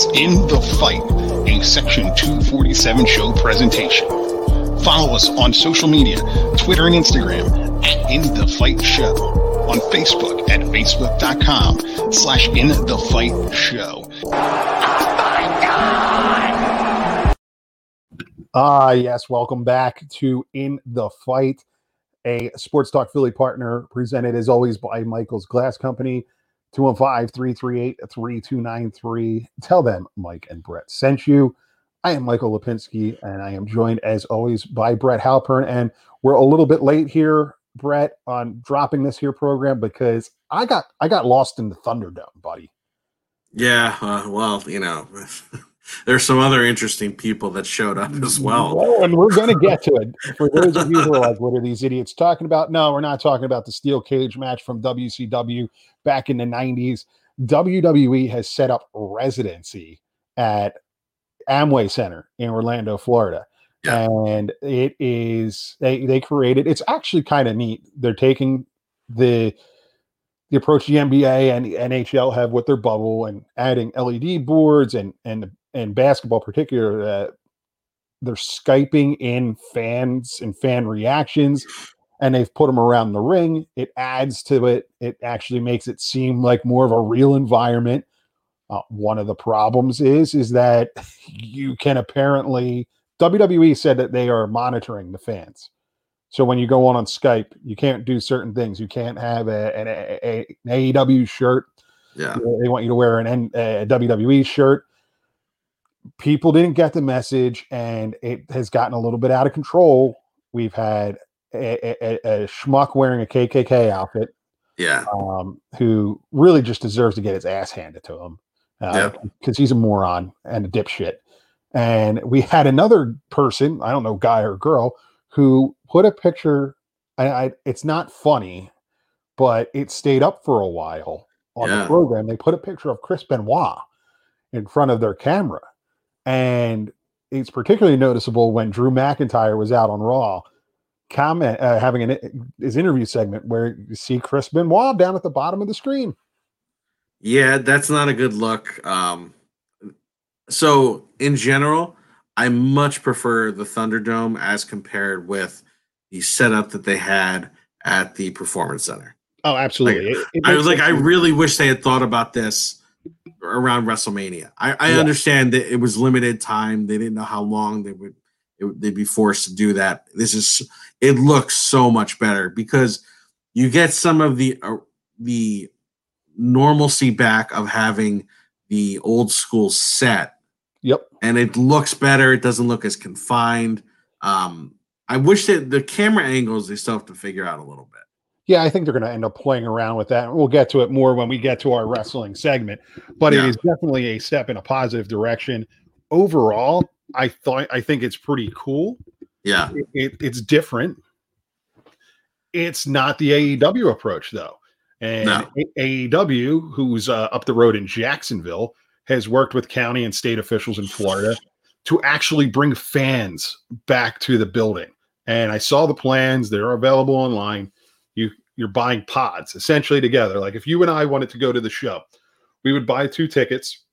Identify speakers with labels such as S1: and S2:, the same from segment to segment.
S1: is In the Fight, a Section 247 show presentation. Follow us on social media, Twitter and Instagram at In the Fight Show. On Facebook at facebook.com slash In the Fight Show.
S2: Ah, yes. Welcome back to In the Fight, a Sports Talk Philly partner presented as always by Michael's Glass Company. 215 338 3293. Tell them Mike and Brett sent you. I am Michael Lipinski, and I am joined as always by Brett Halpern. And we're a little bit late here, Brett, on dropping this here program because I got I got lost in the Thunderdome, buddy.
S3: Yeah, uh, well, you know, there's some other interesting people that showed up as well.
S2: well and we're going to get to it. For those of you who are like, what are these idiots talking about? No, we're not talking about the steel cage match from WCW back in the 90s. WWE has set up residency at Amway Center in Orlando, Florida. Yeah. And it is they they created it's actually kind of neat. They're taking the the approach the NBA and the NHL have with their bubble and adding LED boards and and and basketball particular uh, they're skyping in fans and fan reactions and they've put them around the ring. It adds to it. It actually makes it seem like more of a real environment. Uh, one of the problems is is that you can apparently wwe said that they are monitoring the fans. So when you go on on skype you can't do certain things. You can't have a, an, a, an aew shirt.
S3: Yeah.
S2: They want you to wear an a wwe shirt people didn't get the message and it has gotten a little bit out of control. We've had a, a, a schmuck wearing a kkk outfit
S3: yeah.
S2: um, who really just deserves to get his ass handed to him because uh, he's a moron and a dipshit. And we had another person i don't know guy or girl who put a picture I, I it's not funny but it stayed up for a while on yeah. the program. They put a picture of chris benoit in front of their camera and it's particularly noticeable when Drew McIntyre was out on Raw, comment uh, having an his interview segment where you see Chris Benoit down at the bottom of the screen.
S3: Yeah, that's not a good look. Um, so in general, I much prefer the Thunderdome as compared with the setup that they had at the Performance Center.
S2: Oh, absolutely!
S3: Like, it, it I was like, I really wish they had thought about this around WrestleMania. I, I yeah. understand that it was limited time; they didn't know how long they would it, they'd be forced to do that. This is it looks so much better because you get some of the uh, the normalcy back of having the old school set.
S2: Yep,
S3: and it looks better. It doesn't look as confined. Um, I wish that the camera angles they still have to figure out a little bit
S2: yeah, I think they're going to end up playing around with that. We'll get to it more when we get to our wrestling segment, but yeah. it is definitely a step in a positive direction. Overall, I thought I think it's pretty cool.
S3: Yeah,
S2: it, it, it's different. It's not the AEW approach though, and no. AEW, who's uh, up the road in Jacksonville, has worked with county and state officials in Florida to actually bring fans back to the building. And I saw the plans; they're available online you're buying pods essentially together. Like if you and I wanted to go to the show, we would buy two tickets.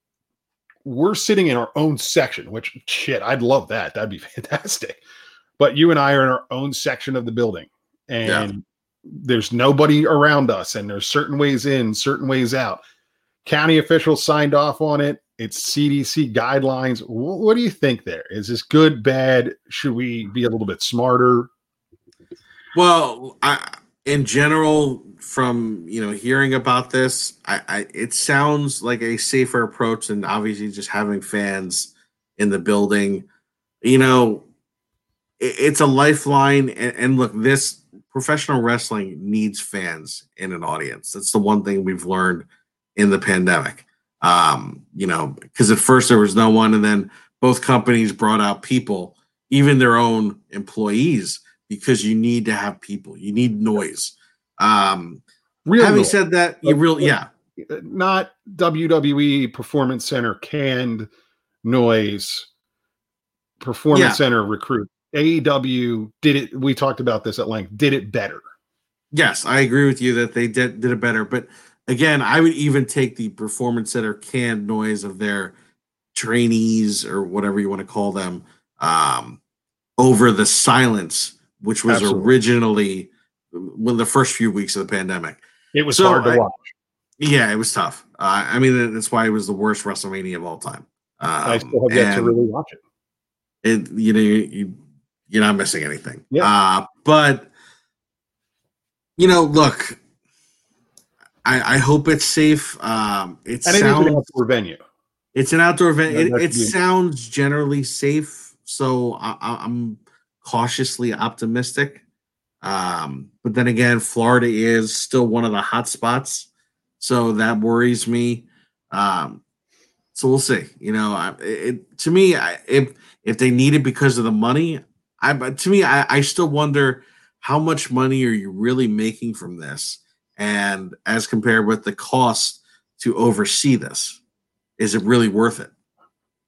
S2: We're sitting in our own section, which shit, I'd love that. That'd be fantastic. But you and I are in our own section of the building, and yeah. there's nobody around us, and there's certain ways in, certain ways out. County officials signed off on it. It's CDC guidelines. What do you think there? Is this good, bad? Should we be a little bit smarter?
S3: Well, I in general, from you know hearing about this, I, I it sounds like a safer approach than obviously just having fans in the building. You know, it, it's a lifeline, and, and look, this professional wrestling needs fans in an audience. That's the one thing we've learned in the pandemic. Um, you know, because at first there was no one, and then both companies brought out people, even their own employees because you need to have people. You need noise. Um, real having noise. said that, you really, yeah,
S2: not WWE Performance Center canned noise. Performance yeah. Center recruit. AEW did it. We talked about this at length. Did it better.
S3: Yes, I agree with you that they did did it better. But again, I would even take the Performance Center canned noise of their trainees or whatever you want to call them um, over the silence, which was
S2: Absolutely.
S3: originally one of the first few weeks of the pandemic.
S2: It was
S3: So
S2: hard to
S3: I-
S2: watch.
S3: Yeah, it was tough. Uh, I mean, that's why it was the worst WrestleMania of all time. Um,
S2: I still have yet to really watch it.
S3: it you know you, you you're not missing anything
S2: Yeah.
S3: uh but you know look i i hope it's safe um it
S2: And it is an
S3: sounds
S2: outdoor venue.
S3: it's an outdoor event
S2: Yeah,
S3: it, it sounds generally safe so I- i'm cautiously optimistic. Um but then again florida is still one of the hot spots so that worries me. Um so we'll see you know it, to me I, if if they need it because of the money i to me I, I still wonder how much money are you really making from this? And as compared with the cost to oversee this is it really worth it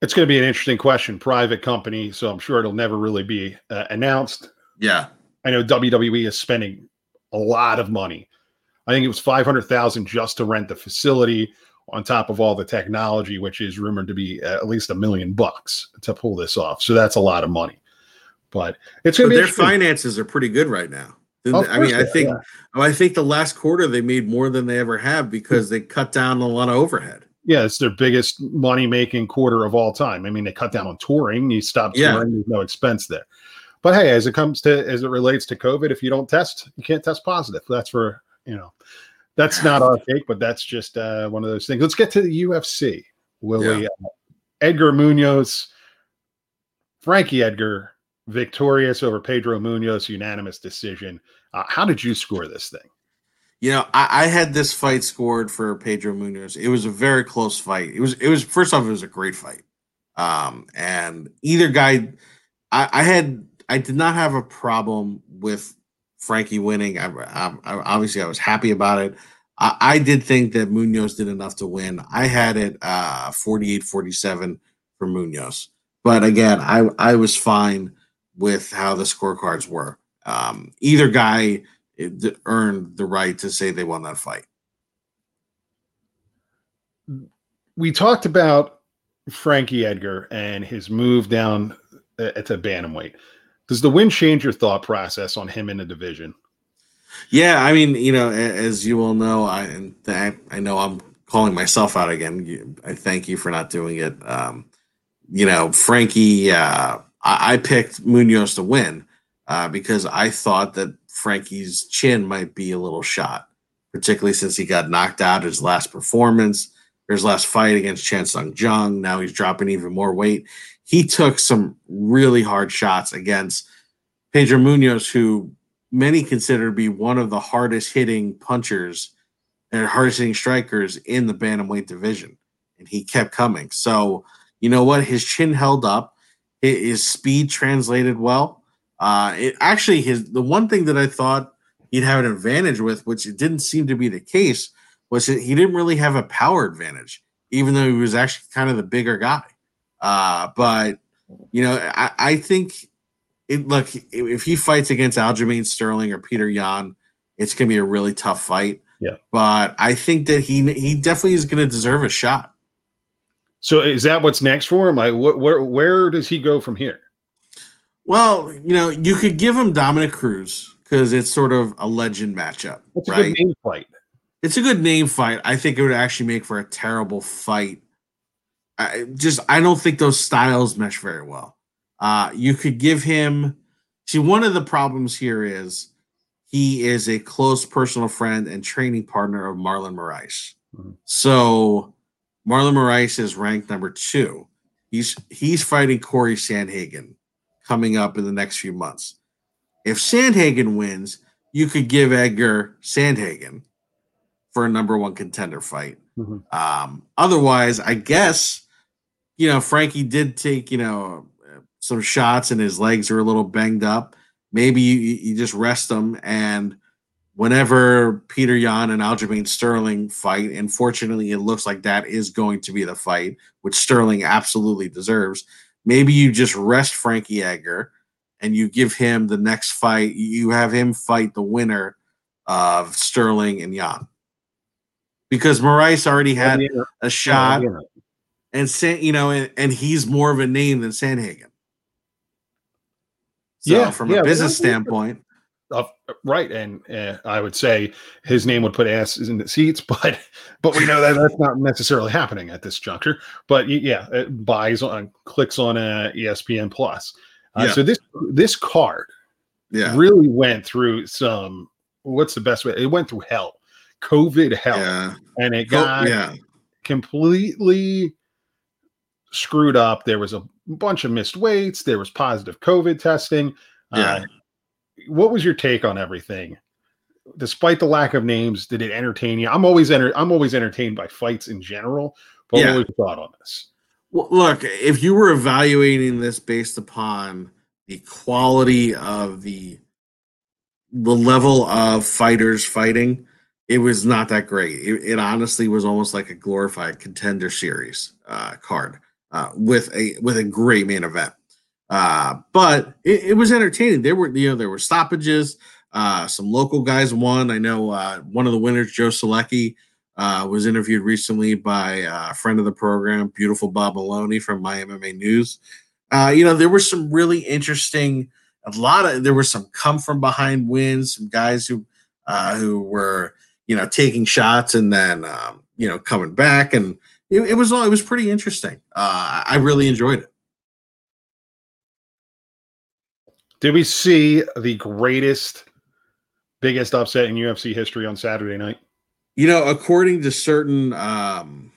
S2: It's going to be an interesting question. Private company, so I'm sure it'll never really be uh, announced.
S3: yeah
S2: I know WWE is spending a lot of money. I think it was five hundred thousand just to rent the facility, on top of all the technology, which is rumored to be uh, at least a million bucks to pull this off. So that's a lot of money. But it's going to be
S3: their finances are pretty good right now i mean i
S2: are,
S3: think i think the last quarter they made more than they ever have because they cut down a lot of overhead
S2: yeah, it's their biggest money making quarter of all time. I mean, they cut down on touring. You stop
S3: Yeah.
S2: touring, there's no expense there. But hey, as it comes to as it relates to COVID, if you don't test, you can't test positive. That's for you know, that's not our take, but that's just uh, one of those things. Let's get to the UFC. Will we? Uh, Edgar Munhoz, Frankie Edgar, victorious over Pedro Munhoz, unanimous decision. Uh, how did you score this thing?
S3: You know, I, I had this fight scored for Pedro Munhoz. It was a very close fight. It was. It was first off, it was a great fight. Um, and either guy, I, I had. I did not have a problem with Frankie winning. I, I, obviously I was happy about it. I, did think that Munhoz did enough to win. I had it uh 48-47 for Munhoz. But again, I I was fine with how the scorecards were. Um, either guy earned the right to say they won that fight.
S2: we talked about Frankie Edgar and his move down uh, to bantamweight. Does the win change your thought process on him in the division?
S3: Yeah, I mean, you know, as you all know, I and I know I'm calling myself out again. I thank you for not doing it. Um, you know, Frankie, uh, I, I picked Munhoz to win uh, because I thought that Frankie's chin might be a little shot, particularly since he got knocked out his last performance, or his last fight against Chan Sung Jung. Now he's dropping even more weight. He took some really hard shots against Pedro Munhoz, who many consider to be one of the hardest hitting punchers and hardest hitting strikers in the bantamweight division. And he kept coming. So, you know what? His chin held up. His speed translated well. Uh, it actually his the one thing that I thought he'd have an advantage with, which it didn't seem to be the case, was that he didn't really have a power advantage, even though he was actually kind of the bigger guy. Uh, but you know, I, I think it look if he fights against Aljamain Sterling or Peter Yan, it's gonna be a really tough fight.
S2: Yeah.
S3: But I think that he he definitely is gonna deserve a shot.
S2: So is that what's next for him? Like, wh- where where does he go from here?
S3: Well, you know, you could give him Dominick Cruz because it's sort of a legend matchup,
S2: It's a good name fight.
S3: It's a good name fight. I think it would actually make for a terrible fight. I just I don't think those styles mesh very well. Uh, you could give him. See, one of the problems here is he is a close personal friend and training partner of Marlon Moraes.
S2: Mhm.
S3: So Marlon Moraes is ranked number two. He's he's fighting Cory Sandhagen coming up in the next few months. If Sandhagen wins, you could give Edgar Sandhagen for a number one contender fight.
S2: Mhm.
S3: Um, otherwise, I guess you know Frankie did take you know some shots and his legs are a little banged up. Maybe you, you just rest him and whenever Peter Yan and Aljamain Sterling fight, and fortunately it looks like that is going to be the fight, which Sterling absolutely deserves. Maybe you just rest Frankie Edgar and you give him the next fight. You have him fight the winner of Sterling and Yan. Because Moraes already had a shot. and San, you know, and, and he's more of a name than Sandhagen. So
S2: Yeah,
S3: from
S2: yeah,
S3: a business standpoint,
S2: Of- right, and uh, I would say his name would put asses in the seats, but but we know that that's not necessarily happening at this juncture. But yeah, it buys on clicks on uh, ESPN Plus. Uh,
S3: Yeah.
S2: So this this card
S3: yeah,
S2: really went through some. What's the best way? It went through hell, COVID hell,
S3: yeah,
S2: and it
S3: Go-
S2: got
S3: yeah,
S2: completely screwed up. There was a bunch of missed weights. There was positive COVID testing.
S3: Yeah.
S2: Uh, what was your take on everything? Despite the lack of names, did it entertain you? I'm always enter- I'm always entertained by fights in general. But
S3: Yeah.
S2: what was your thought on this?
S3: Well, look, if you were evaluating this based upon the quality of the the level of fighters fighting, it was not that great. It, it honestly was almost like a glorified contender series uh, card uh, with a with a great main event. Uh, but it, it was entertaining. There were you know there were stoppages. Uh, some local guys won. I know uh, one of the winners, Joe Solecki, uh, was interviewed recently by a friend of the program, beautiful Bob Maloney from My MMA News. Uh, you know, there were some really interesting, a lot of there were some come from behind wins, some guys who uh, who were you know taking shots and then um, you know coming back, and it, it was all it was pretty interesting. I really enjoyed it.
S2: Did we see the greatest, biggest upset in UFC history on Saturday night?
S3: You know, according to certain um,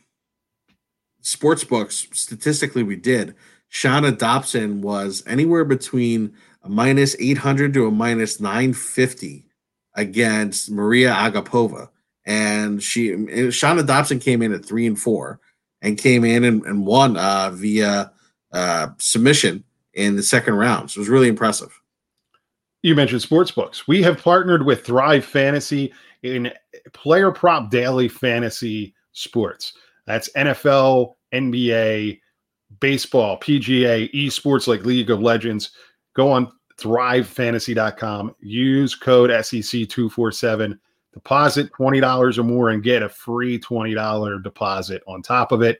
S3: sports books, statistically, we did. Shana Dobson was anywhere between a minus 800 to a minus 950 against Maria Agapova. And she, Shana Dobson came in at three and four and came in and, and won uh, via uh, submission in the second round. So it was really impressive.
S2: You mentioned sports books. We have partnered with Thrive Fantasy in player prop daily fantasy sports. That's NFL, NBA, baseball, PGA, esports like League of Legends. Go on thrivefantasy.com, use code E SEC247, deposit $20 or more, and get a free $20 deposit on top of it.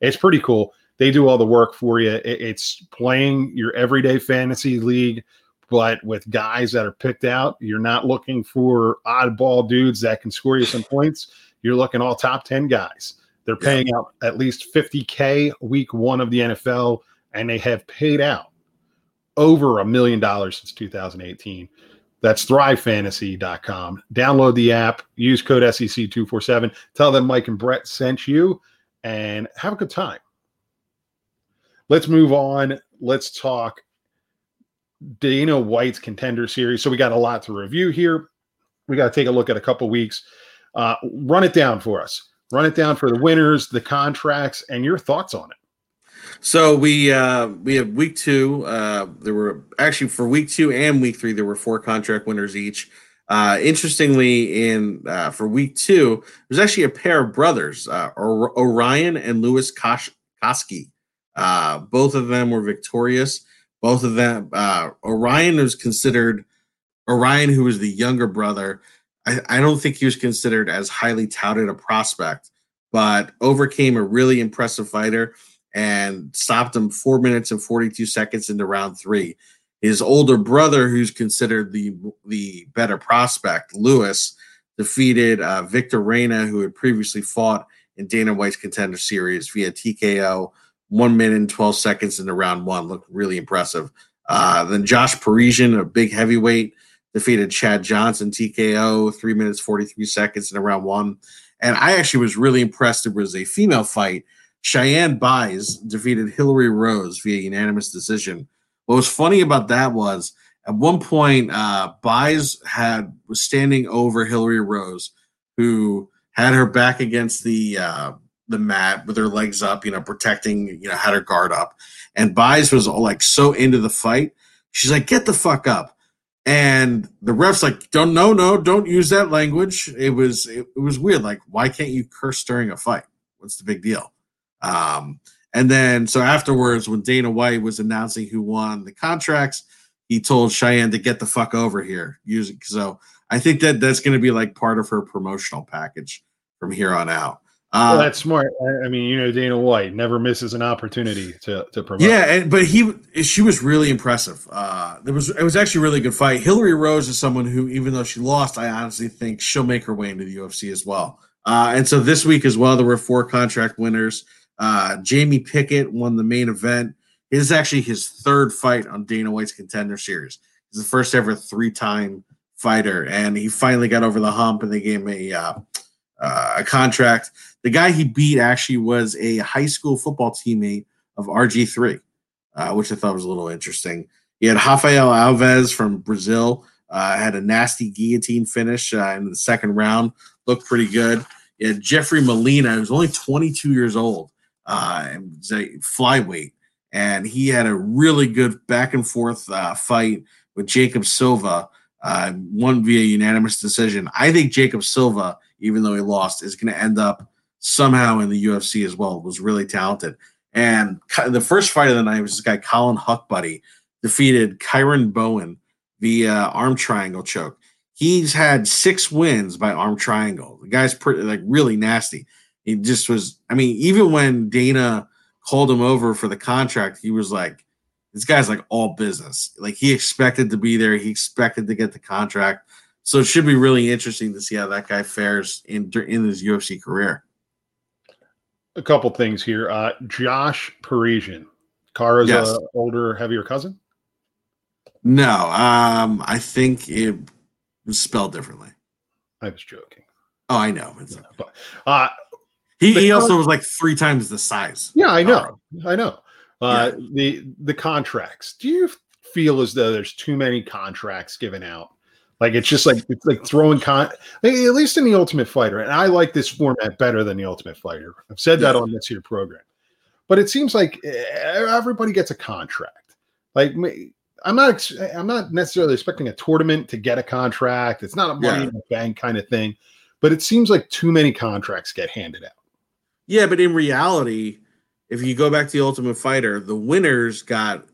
S2: It's pretty cool. They do all the work for you. It- It's playing your everyday fantasy league but with guys that are picked out, you're not looking for oddball dudes that can score you some points. You're looking all top 10 guys. They're
S3: Yeah.
S2: paying out at least 50K week one of the NFL, and they have paid out over a million dollars since 2018. That's thrivefantasy.com. Download the app, use code E SEC247, tell them Mike and Brett sent you, and have a good time. Let's move on. Let's talk Dana White's contender series. So we got a lot to review here. We got to take a look at a couple weeks. Uh, run it down for us. Run it down for the winners, the contracts, and your thoughts on it.
S3: So we uh we have week two. Uh there were actually for week two and week three, there were four contract winners each. Uh interestingly, in uh for week two, there's actually a pair of brothers, uh or- Orion and Louis Kosh- Cosce. Uh both of them were victorious. Both of them uh Orion was considered Orion, who was the younger brother. I, I don't think he was considered as highly touted a prospect, but overcame a really impressive fighter and stopped him four minutes and 42 seconds into round three. His older brother, who's considered the the better prospect, Louis, defeated uh, Victor Reyna, who had previously fought in Dana White's contender series via TKO, one minute and 12 seconds into round one. Looked really impressive. Uh, then Josh Parisian, a big heavyweight, defeated Chad Johnson TKO, three minutes, 43 seconds in the round one. And I actually was really impressed. It was a female fight. Cheyanne Buys defeated Hilarie Rose via unanimous decision. What was funny about that was at one point, uh, Buys had was standing over Hilarie Rose, who had her back against the uh, the mat with her legs up, you know, protecting, you know, had her guard up. And Buys was all like so into the fight. She's like, "Get the fuck up!" And the refs like, "Don't no no, don't use that language." It was it, it was weird. Like, why can't you curse during a fight? What's the big deal? Um, and then so afterwards, when Dana White was announcing who won the contracts, he told Cheyanne to get the fuck over here. Using so I think that that's going to be like part of her promotional package from here on out.
S2: Uh, well, that's smart. I, mean, you know, Dana White never misses an opportunity to to promote.
S3: Yeah, and, but he she was really impressive. Uh, there was it was actually a really good fight. Hilarie Rose is someone who, even though she lost, I honestly think she'll make her way into the UFC as well. Uh, and so this week as well, there were four contract winners. Uh, Jamie Pickett won the main event. It is actually his third fight on Dana White's Contender Series. He's the first ever three-time fighter, and he finally got over the hump, and they gave him a uh, a contract. The guy he beat actually was a high school football teammate of RG3, uh, which I thought was a little interesting. He had Rafael Alves from Brazil, uh, had a nasty guillotine finish uh, in the second round, looked pretty good. He had Jeffrey Molina, who's only 22 years old, uh, and a flyweight, and he had a really good back and forth uh, fight with Jacob Silva, won via unanimous decision. I think Jacob Silva, even though he lost, is going to end up somehow in the UFC as well. Was really talented. And the first fight of the night was this guy Collin Huckbody defeated Kyron Bowen via arm triangle choke. He's had six wins by arm triangle. The guy's pretty like really nasty. He just was. I mean, even when Dana called him over for the contract, he was like, "This guy's like all business. Like he expected to be there. He expected to get the contract. So it should be really interesting to see how that guy fares in in his UFC career."
S2: a couple things here. Uh, Josh Parisian, Kara's yes. a older, heavier cousin.
S3: No, um, I think it was spelled differently.
S2: I was joking.
S3: Oh, I know. It's, but, uh, he, he also was like three times the size.
S2: Yeah, I know. I know. Uh, yeah. The the contracts. Do you feel as though there's too many contracts given out like it's just like it's like throwing con at least in the Ultimate Fighter, and I like this format better than the Ultimate Fighter. I've said that on this here program, but it seems like eh, everybody gets a contract. Like I'm not I'm not necessarily expecting a tournament to get a contract. It's not a money yeah. in the bank kind of thing, but it seems like too many contracts get handed out.
S3: Yeah, but in reality, if you go back to the Ultimate Fighter, the winners got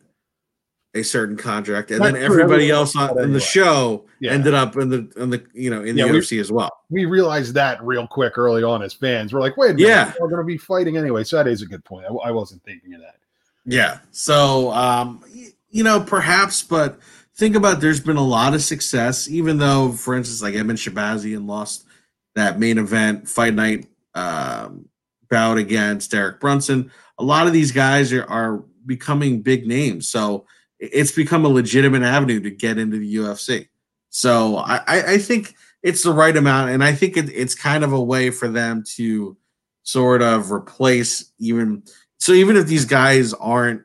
S3: a certain contract, and That's then everybody else on in the show yeah. ended up in the in the you know in yeah, the UFC as well.
S2: We realized that real quick early on as fans. We're like, wait, minute, yeah, we're going to be fighting anyway. So that is a good point. I, I wasn't thinking of that.
S3: Yeah. So um, you know, perhaps, but think about there's been a lot of success, even though, for instance, like Edmen Shahbazyan lost that main event fight night um, bout against Derek Brunson. A lot of these guys are, are becoming big names. So it's become a legitimate avenue to get into the UFC. So I, I think it's the right amount, and I think it, it's kind of a way for them to sort of replace even. So even if these guys aren't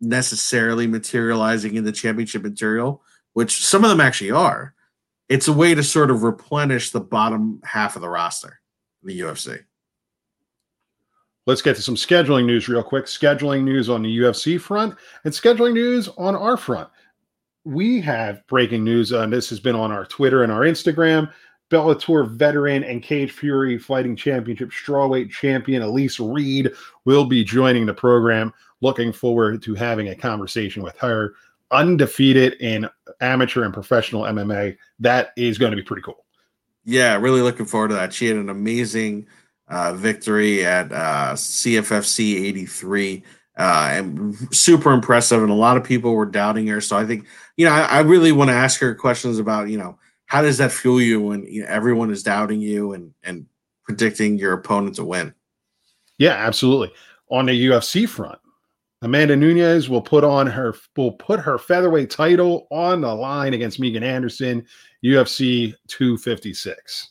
S3: necessarily materializing in the championship material, which some of them actually are, it's a way to sort of replenish the bottom half of the roster, the UFC.
S2: Let's get to some scheduling news real quick. Scheduling news on the UFC front and scheduling news on our front. We have breaking news, and this has been on our Twitter and our Instagram. Bellator veteran and Cage Fury Fighting Championship strawweight champion Elise Reed will be joining the program. Looking forward to having a conversation with her. Undefeated in amateur and professional MMA. That is going to be pretty cool.
S3: Yeah, really looking forward to that. She had an amazing uh, victory at uh, CFFC 83. Uh, and super impressive. And a lot of people were doubting her. So I think, you know, I, I really want to ask her questions about, you know, how does that fuel you when you know, everyone is doubting you and, and predicting your opponent to win?
S2: Yeah, absolutely. On the UFC front, Amanda Nunes will put on her will put her featherweight title on the line against Megan Anderson, UFC 256.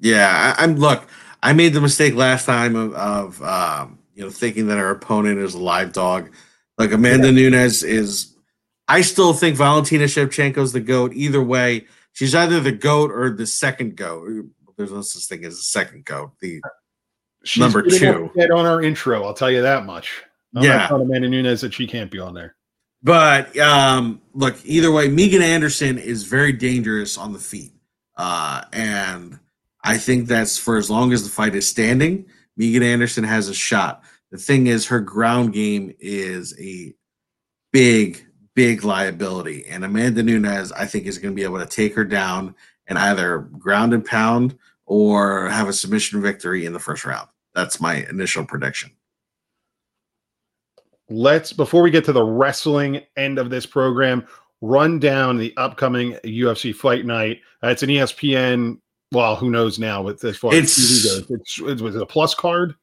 S3: Yeah, I, I'm look. I made the mistake last time of, of um, you know thinking that our opponent is a live dog. Like Amanda yeah. Nunes is. I still think Valentina Shevchenko is the goat. Either way, she's either the goat or the second goat. There's no such thing as a second goat. The she's number two.
S2: Get on our intro. I'll tell you that much.
S3: I'm yeah,
S2: Amanda Nunes that she can't be on there.
S3: But um, look, either way, Megan Anderson is very dangerous on the feet, uh, and I think that's for as long as the fight is standing, Megan Anderson has a shot. The thing is, her ground game is a big, big liability. And Amanda Nunes, I think, is going to be able to take her down and either ground and pound or have a submission victory in the first round. that's my initial prediction.
S2: Let's before we get to the wrestling end of this program, run down the upcoming UFC fight night. Uh, it's an ESPN. Well, who knows now with this far
S3: It's-
S2: goes. It's, it was a plus card.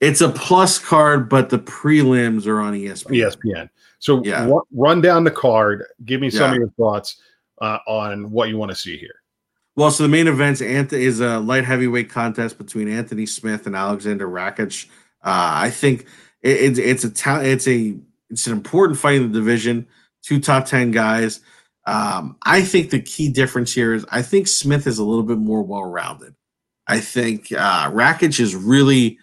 S3: It's a plus card, but the prelims are on ESPN.
S2: ESPN. So
S3: Yeah.
S2: ru- run down the card. Give me some
S3: Yeah.
S2: of your thoughts uh, on what you want to see here.
S3: Well, so the main event is a light heavyweight contest between Anthony Smith and Aleksandar Rakic. Uh, I think it, it's it's a ta- it's a it's an important fight in the division. Two top ten guys. Um, I think the key difference here is I think Smith is a little bit more well rounded. I think uh, Rakic is really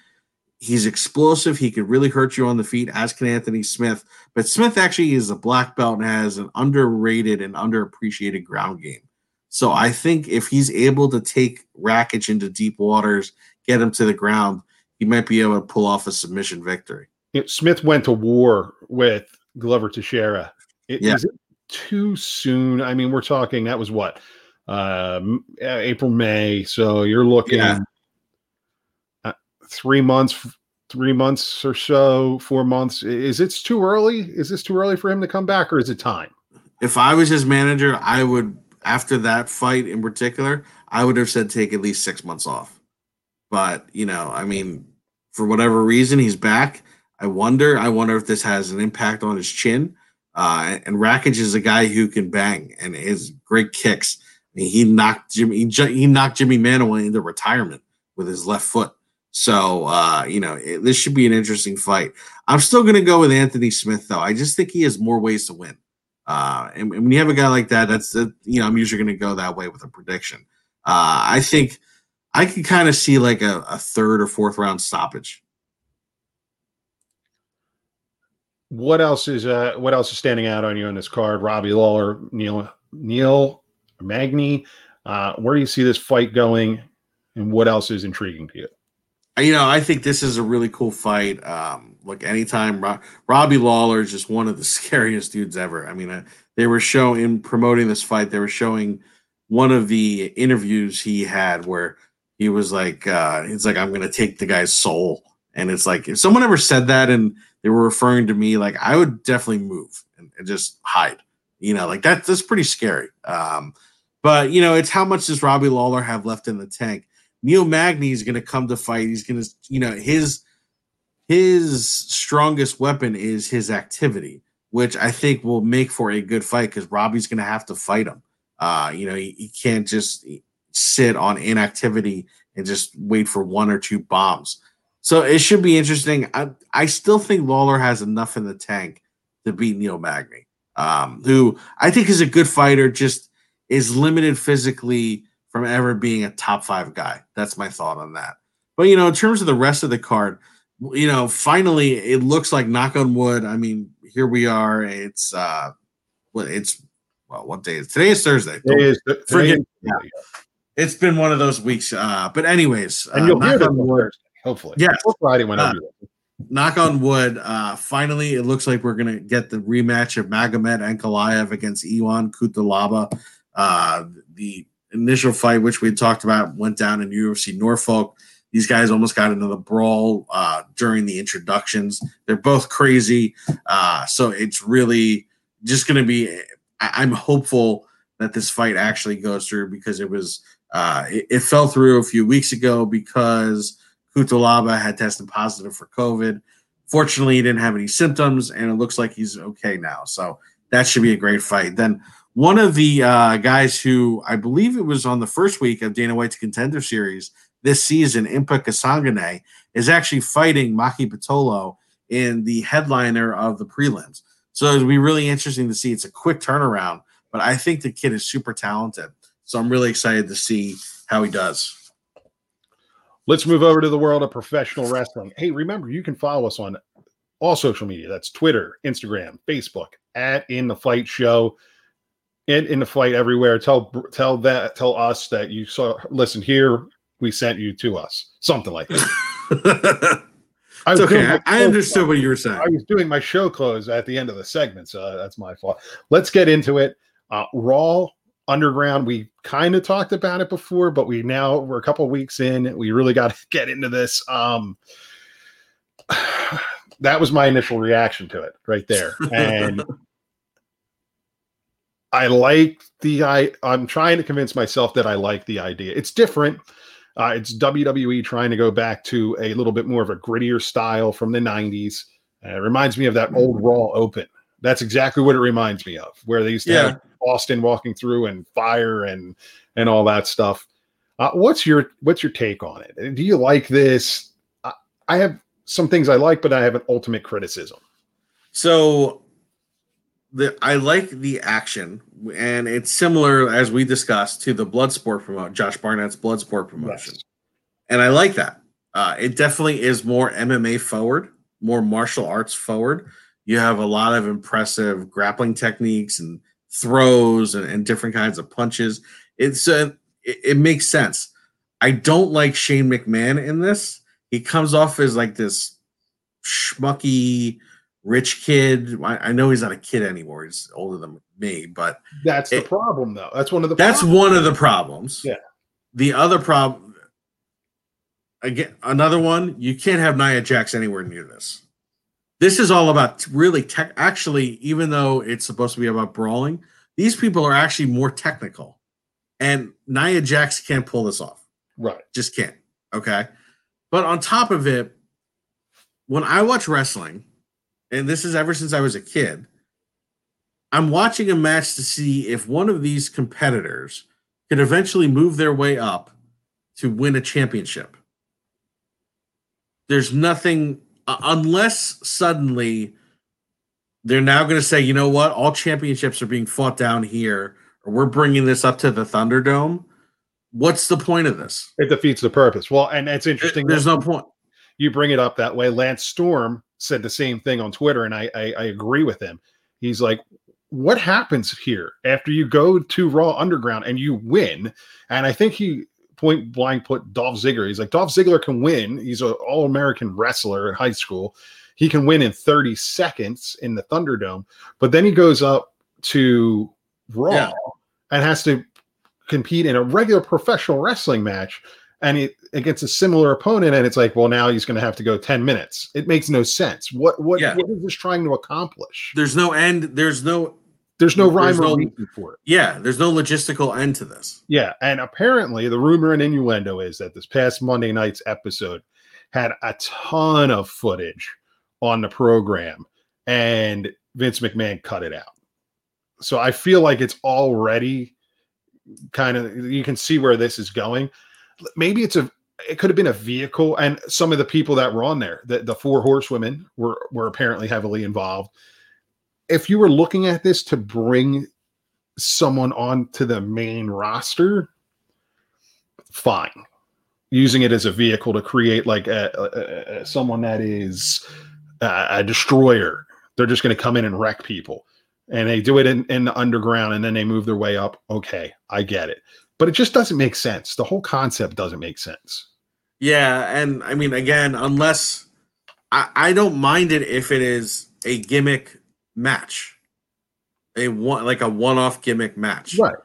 S3: he's explosive. He could really hurt you on the feet, as can Anthony Smith. But Smith actually is a black belt and has an underrated and underappreciated ground game. So I think if he's able to take Rakic into deep waters, get him to the ground, he might be able to pull off a submission victory.
S2: Smith went to war with Glover Teixeira. It,
S3: Yeah.
S2: Is it too soon? I mean, we're talking that was what uh, April, May. So you're looking
S3: Yeah.
S2: uh, three months, three months or so, four months. Is it too early? Is this too early for him to come back, or is it time?
S3: If I was his manager, I would after that fight in particular, I would have said take at least six months off. But you know, I mean, for whatever reason, he's back. I wonder. I wonder if this has an impact on his chin. Uh, and Rakic is a guy who can bang and has great kicks. I mean, he knocked Jimmy. He, knocked Jimi Manuwa into retirement with his left foot. So uh, you know, it, this should be an interesting fight. I'm still going to go with Anthony Smith, though. I just think he has more ways to win. Uh, and, and when you have a guy like that, that's you know I'm usually going to go that way with a prediction. Uh, I think I can kind of see like a, a third or fourth round stoppage.
S2: What else is uh, what else is standing out on you on this card? Robbie Lawler, Neil Neil Magny. Uh, where do you see this fight going, and what else is intriguing to you?
S3: you know, I think this is a really cool fight. Um, look, anytime Ro- Robbie Lawler is just one of the scariest dudes ever. I mean, uh, they were showing in promoting this fight, they were showing one of the interviews he had where he was like, uh, he's like, I'm going to take the guy's soul. And it's like, if someone ever said that and they were referring to me, like, I would definitely move and, and just hide, you know, like that, that's pretty scary. Um, but, you know, it's how much does Robbie Lawler have left in the tank? Neil Magny is going to come to fight. He's going to, you know, his his strongest weapon is his activity, which I think will make for a good fight because Robbie's going to have to fight him. Uh, you know, he, he can't just sit on inactivity and just wait for one or two bombs. So it should be interesting. I, I still think Lawler has enough in the tank to beat Neil Magny, um, who I think is a good fighter, just is limited physically from ever being a top five guy. That's my thought on that. But you know, in terms of the rest of the card, you know, finally it looks like knock on wood. I mean, here we are. It's uh well, it's well, what day is today is Thursday.
S2: Today is-
S3: Forget-
S2: today-
S3: yeah. It's been one of those weeks. Uh, but anyways,
S2: and
S3: uh,
S2: you'll hear
S3: knock
S2: that hopefully. Or Friday whenever
S3: Uh, knock on wood. Uh, finally, it looks like we're gonna get the rematch of Magomed Ankalaev against Ion Cutelaba. Uh, the initial fight, which we talked about, went down in UFC Norfolk. These guys almost got into the brawl uh, during the introductions. They're both crazy, uh, so it's really just going to be. I- I'm hopeful that this fight actually goes through because it was uh, it, it fell through a few weeks ago because Cutelaba had tested positive for COVID. Fortunately, he didn't have any symptoms, and it looks like he's okay now. So that should be a great fight. Then one of the uh, guys who I believe it was on the first week of Dana White's Contender Series this season, Impa Kasanganay, is actually fighting Maki Pitolo in the headliner of the prelims. So it'll be really interesting to see. It's a quick turnaround, but I think the kid is super talented. So I'm really excited to see how he does.
S2: Let's move over to the world of professional wrestling. Hey, remember, you can follow us on all social media. That's Twitter, Instagram, Facebook, at In the Fight Show, and In the Fight everywhere. Tell tell that tell us that you saw listen here. We sent you to us, something like that. I
S3: It's okay. I, understood what you were saying.
S2: I was doing my show close at the end of the segment, so that's my fault. Let's get into it. Uh, Raw underground we kind of talked about it before but we now we're a couple weeks in we really got to get into this um that was my initial reaction to it right there. And i like the i i'm trying to convince myself that i like the idea. It's different. Uh, it's wwe trying to go back to a little bit more of a grittier style from the 90s uh, it reminds me of that old raw open that's exactly what it reminds me of where they used to
S3: Yeah.
S2: have austin walking through and fire and and all that stuff uh, what's your what's your take on it do you like this I, I have some things i like but i have an ultimate criticism
S3: So the I like the action, and it's similar as we discussed to the Bloodsport promote Josh Barnett's Bloodsport promotion,
S2: Yes.
S3: and I like that. Uh, it definitely is more MMA forward, more martial arts forward. You have a lot of impressive grappling techniques and throws and, and different kinds of punches. It's uh, it, it makes sense. I don't like Shane McMahon in this. He comes off as like this schmucky rich kid. I, I know he's not a kid anymore; he's older than me. But
S2: that's the problem though that's one of the
S3: that's
S2: problems.
S3: one of the problems.
S2: Yeah.
S3: The other problem, again, another one. You can't have Nia Jax anywhere near this. This is all about really tech. Actually, even though it's supposed to be about brawling, these people are actually more technical, and Nia Jax can't pull this off
S2: right
S3: just can't. Okay. But on top of it, when I watch wrestling, and this is ever since I was a kid, I'm watching a match to see if one of these competitors could eventually move their way up to win a championship. There's nothing, uh, unless suddenly they're now going to say, you know what, all championships are being fought down here, or we're bringing this up to the Thunderdome. What's the point of this?
S2: it defeats the purpose well and it's interesting
S3: There's no point.
S2: you bring it up that way lance storm said the same thing on twitter and i i, I agree with him he's like what happens here after you go to raw underground and you win and i think he point blank put dolph ziggler. He's like dolph ziggler can win. He's an all-american wrestler in high school. He can win in 30 seconds in the thunderdome but then he goes up to raw
S3: Yeah.
S2: and has to compete in a regular professional wrestling match. And it against a similar opponent and it's like well now he's going to have to go 10 minutes. It makes no sense. What what,
S3: Yeah.
S2: what is this trying to accomplish?
S3: There's no end. There's no
S2: there's no rhyme
S3: there's
S2: or
S3: no-
S2: reason for it
S3: yeah. There's no logistical end to this.
S2: yeah and apparently the rumor and innuendo is that this past monday night's episode had a ton of footage on the program and vince mcmahon cut it out so i feel like it's already kind of you can see where this is going maybe it's a it could have been a vehicle and some of the people that were on there the, the four horsewomen were were apparently heavily involved if you were looking at this to bring someone on to the main roster fine. Using it as a vehicle to create like a, a- a- someone that is a, a destroyer. They're just going to come in and wreck people. And they do it in, in the underground and then they move their way up. Okay i get it. But it just doesn't make sense. The whole concept doesn't make sense.
S3: Yeah, and I mean, again, unless I, I don't mind it if it is a gimmick match, a one like a one-off gimmick match,
S2: right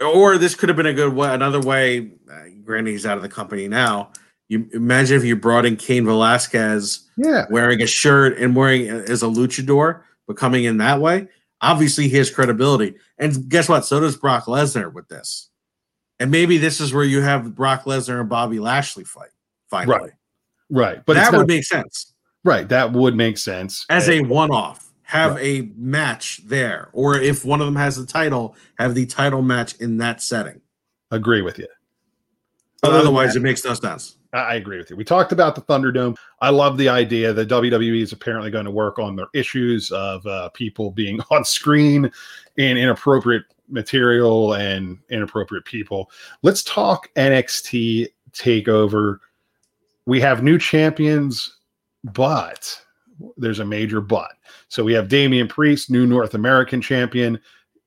S3: Or this could have been a good way, another way. Uh, granted, he's out of the company now. You imagine if you brought in Cain Velasquez
S2: yeah
S3: wearing a shirt and wearing as a luchador, but coming in that way. Obviously, he has credibility, and guess what? So does Brock Lesnar with this. And maybe this is where you have Brock Lesnar and Bobby Lashley fight finally.
S2: Right. right but
S3: that would make sense
S2: right that would make sense
S3: as a one-off. Have
S2: Right.
S3: a match there, or if one of them has the title, have the title match in that setting.
S2: agree with you
S3: otherwise,
S2: that-
S3: it makes no sense.
S2: I I agree with you. We talked about the Thunderdome. I love the idea that WWE is apparently going to work on their issues of uh, people being on screen in inappropriate material and inappropriate people. Let's talk NXT takeover. We have new champions, but there's a major but. So we have Damian Priest, new North American champion.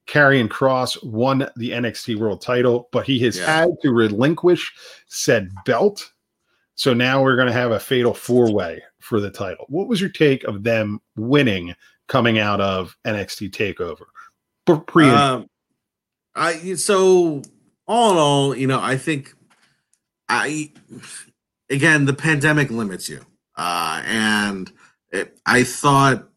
S2: Karrion Kross won the NXT World title, but he has
S3: Yeah.
S2: had to relinquish said belt. So now we're going to have a fatal four way for the title. What was your take of them winning coming out of NXT Takeover? Pre-
S3: Um, I so all in all, you know, I think I again the pandemic limits you, uh, and it, I thought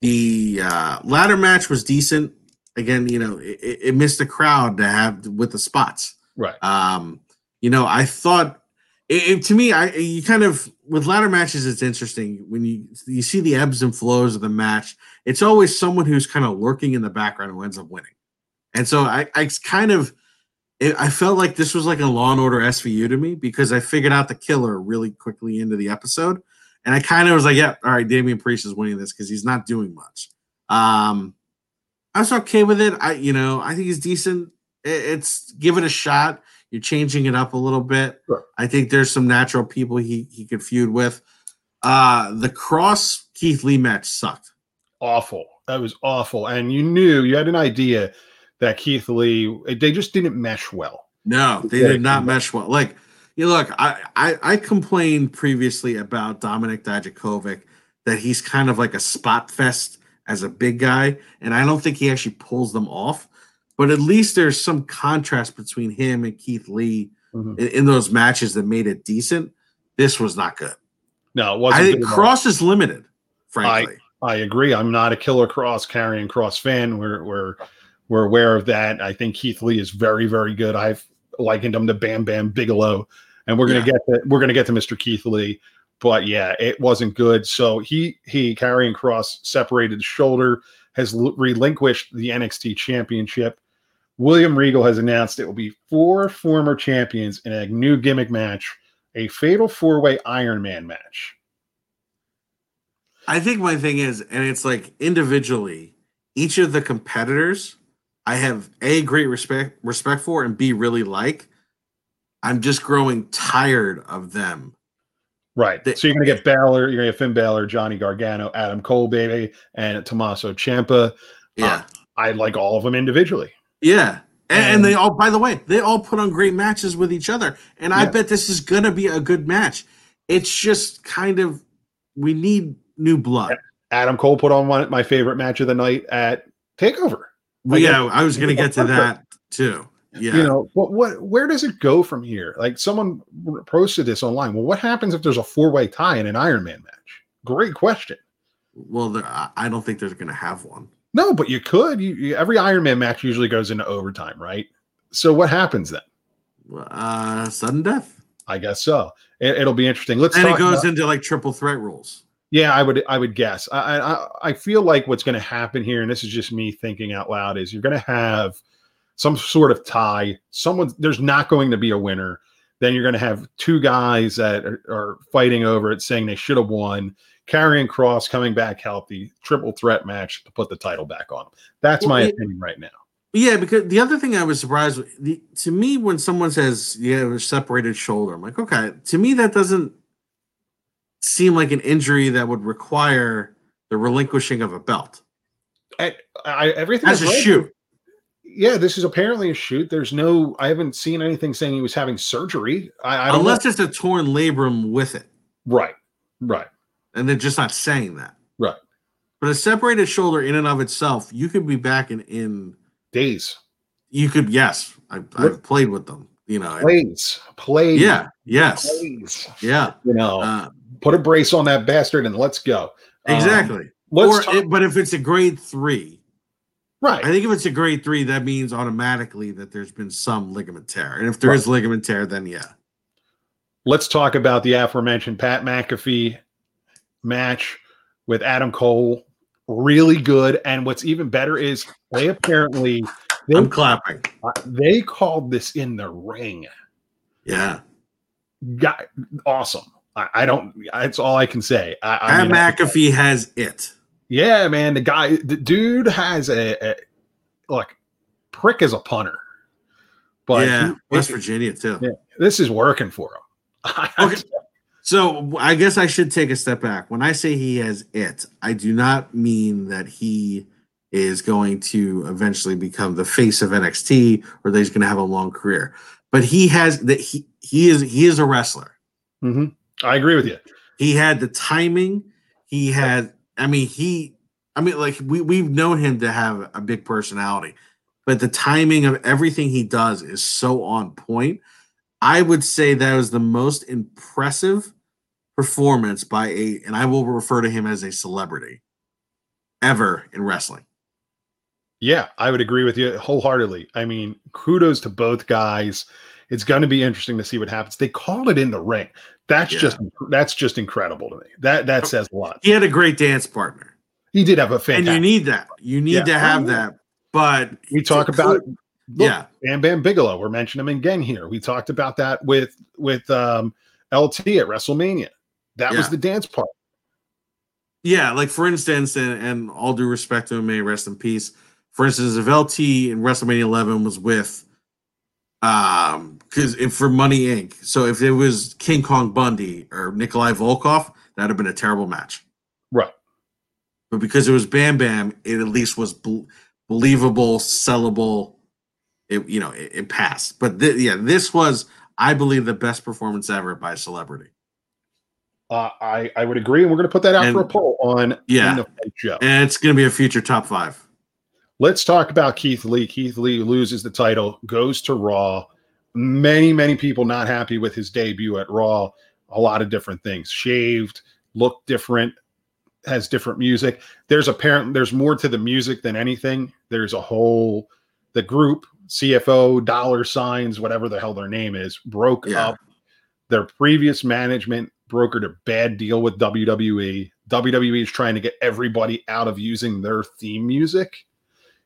S3: the uh, ladder match was decent. Again, you know, it, it missed the crowd to have with the spots.
S2: Right.
S3: Um, you know, I thought it, it, to me, I you kind of with ladder matches, it's interesting when you you see the ebbs and flows of the match. It's always someone who's kind of lurking in the background who ends up winning, and so I, I kind of I felt like this was like a Law and Order SVU to me because I figured out the killer really quickly into the episode, and I kind of was like, yeah, all right, Damian Priest is winning this because he's not doing much. Um, I was okay with it. I you know I think he's decent. It, it's give it a shot you're changing it up a little bit. Sure. I think there's some natural people he he could feud with. Uh the Kross Keith Lee match sucked.
S2: Awful. That was awful. And you knew you had an idea that Keith Lee they just didn't mesh well.
S3: No, they did not mesh well. Like you look, I, I I complained previously about Dominik Dijakovic that he's kind of like a spot fest as a big guy, and I don't think he actually pulls them off but at least there's some contrast between him and Keith Lee mm-hmm. in, in, those matches that made it decent. This was not good.
S2: No, it wasn't.
S3: I think Kross is limited. Frankly,
S2: I, I agree. I'm not a Killer Kross Karrion Kross fan. We're we're we're aware of that. I think Keith Lee is very very good. I've likened him to Bam Bam Bigelow, and we're gonna yeah. get to we're gonna get to Mr. Keith Lee. But yeah, it wasn't good. So he he Karrion Kross separated shoulder, has l- relinquished the NXT championship. William Regal has announced it will be four former champions in a new gimmick match, a fatal four way Iron Man match.
S3: I think my thing is, and it's like individually, each of the competitors I have a great respect respect for and b really like. I'm just growing tired of them.
S2: Right. so you're gonna get Balor, you're gonna get Finn Balor, Johnny Gargano, Adam Cole, baby, and Tommaso Ciampa.
S3: Yeah. Uh,
S2: I like all of them individually.
S3: Yeah. And, and, they all, by the way, they all put on great matches with each other. And I bet this is going to be a good match. It's just kind of, we need new blood.
S2: Adam Cole put on one my favorite match of the night at Takeover.
S3: Well, yeah, I was going to get to that too. Yeah.
S2: You know, what, what, where does it go from here? Like someone posted this online. Well, what happens if there's a four way tie in an Iron Man match? Great question.
S3: Well, there, I don't think they're going to have one.
S2: No, but you could. You, you, every Iron Man match usually goes into overtime, right? So what happens then?
S3: Uh, sudden death.
S2: I guess so. It, will be interesting. Let's.
S3: And it goes about, into like triple threat rules.
S2: Yeah, I would. I would guess. I I, I feel like what's going to happen here, and this is just me thinking out loud, is you're going to have some sort of tie. Someone there's not going to be a winner. Then you're going to have two guys that are, are fighting over it, saying they should have won Karrion Kross coming back healthy, triple threat match to put the title back on him. That's well, my it, opinion right now.
S3: Yeah, because the other thing I was surprised with, the, to me, when someone says you have a separated shoulder, I'm like, okay, to me, that doesn't seem like an injury that would require the relinquishing of a belt.
S2: I, I everything
S3: as a right. shoot.
S2: Yeah, this is apparently a shoot. There's no, I haven't seen anything saying he was having surgery. I, I
S3: Unless know. it's a torn labrum with it.
S2: Right, right
S3: and they're just not saying that.
S2: Right.
S3: But a separated shoulder in and of itself, you could be back in in
S2: days.
S3: You could, yes. I, have played with them. You know,
S2: plays, plays.
S3: Yeah, yes, plays. Yeah.
S2: You know, uh, put a brace on that bastard and let's go.
S3: Exactly. Um, let's or, talk- but if it's a grade three,
S2: right?
S3: I think if it's a grade three, that means automatically that there's been some ligament tear, and if there right. is ligament tear, then yeah.
S2: Let's talk about the aforementioned Pat McAfee match with Adam Cole. Really good. And what's even better is they apparently they,
S3: I'm clapping.
S2: Uh, they called this in the ring.
S3: Yeah.
S2: Got awesome. I, I don't that's all I can say. I,
S3: I mean, McAfee has it.
S2: Yeah, man. The guy the dude has a, a like prick as a punter.
S3: But yeah, he, West Virginia too. Yeah,
S2: this is working for him.
S3: okay. So I guess I should take a step back. When I say he has it, I do not mean that he is going to eventually become the face of NXT or that he's going to have a long career. But he has that he he is he is a wrestler.
S2: Mm-hmm. I agree with you.
S3: He had the timing. He had. I mean, he. I mean, like we we've known him to have a big personality. but the timing of everything he does is so on point. I would say that was the most impressive performance by a, and I will refer to him as a celebrity ever in wrestling.
S2: Yeah, I would agree with you wholeheartedly. I mean, kudos to both guys. It's going to be interesting to see what happens. They called it in the ring. That's
S3: Yeah.
S2: just that's just incredible to me. That that says a lot.
S3: He had a great dance partner,
S2: He did have a
S3: fan.
S2: and
S3: you need that. You need
S2: Yeah.
S3: to have
S2: yeah.
S3: that. But
S2: we talk about look,
S3: yeah,
S2: Bam Bam Bigelow. We're mentioning him again here. We talked about that with with um, LT at WrestleMania. That was the dance part.
S3: yeah. Like for instance, and, and all due respect to him, may rest in peace. For instance, if LT in WrestleMania 11 was with, um, because if for Money Inc. So if it was King Kong Bundy or Nikolai Volkov, that'd have been a terrible match.
S2: Right.
S3: But because it was Bam Bam, it at least was bel- believable, sellable. It you know it, it passed. But thi- yeah, this was I believe the best performance ever by a celebrity.
S2: Uh, I I would agree, and we're going to put that out for a poll on
S3: Yeah.
S2: in the show.
S3: And it's going to be a future top five.
S2: Let's talk about Keith Lee. Keith Lee loses the title, goes to Raw. Many, many people not happy with his debut at Raw. A lot of different things. Shaved, looked different, has different music. There's apparently there's more to the music than anything. There's a whole the group, CFO, dollar signs, whatever the hell their name is, broke
S3: Yeah.
S2: up. Their previous management brokered a bad deal with WWE. WWE is trying to get everybody out of using their theme music.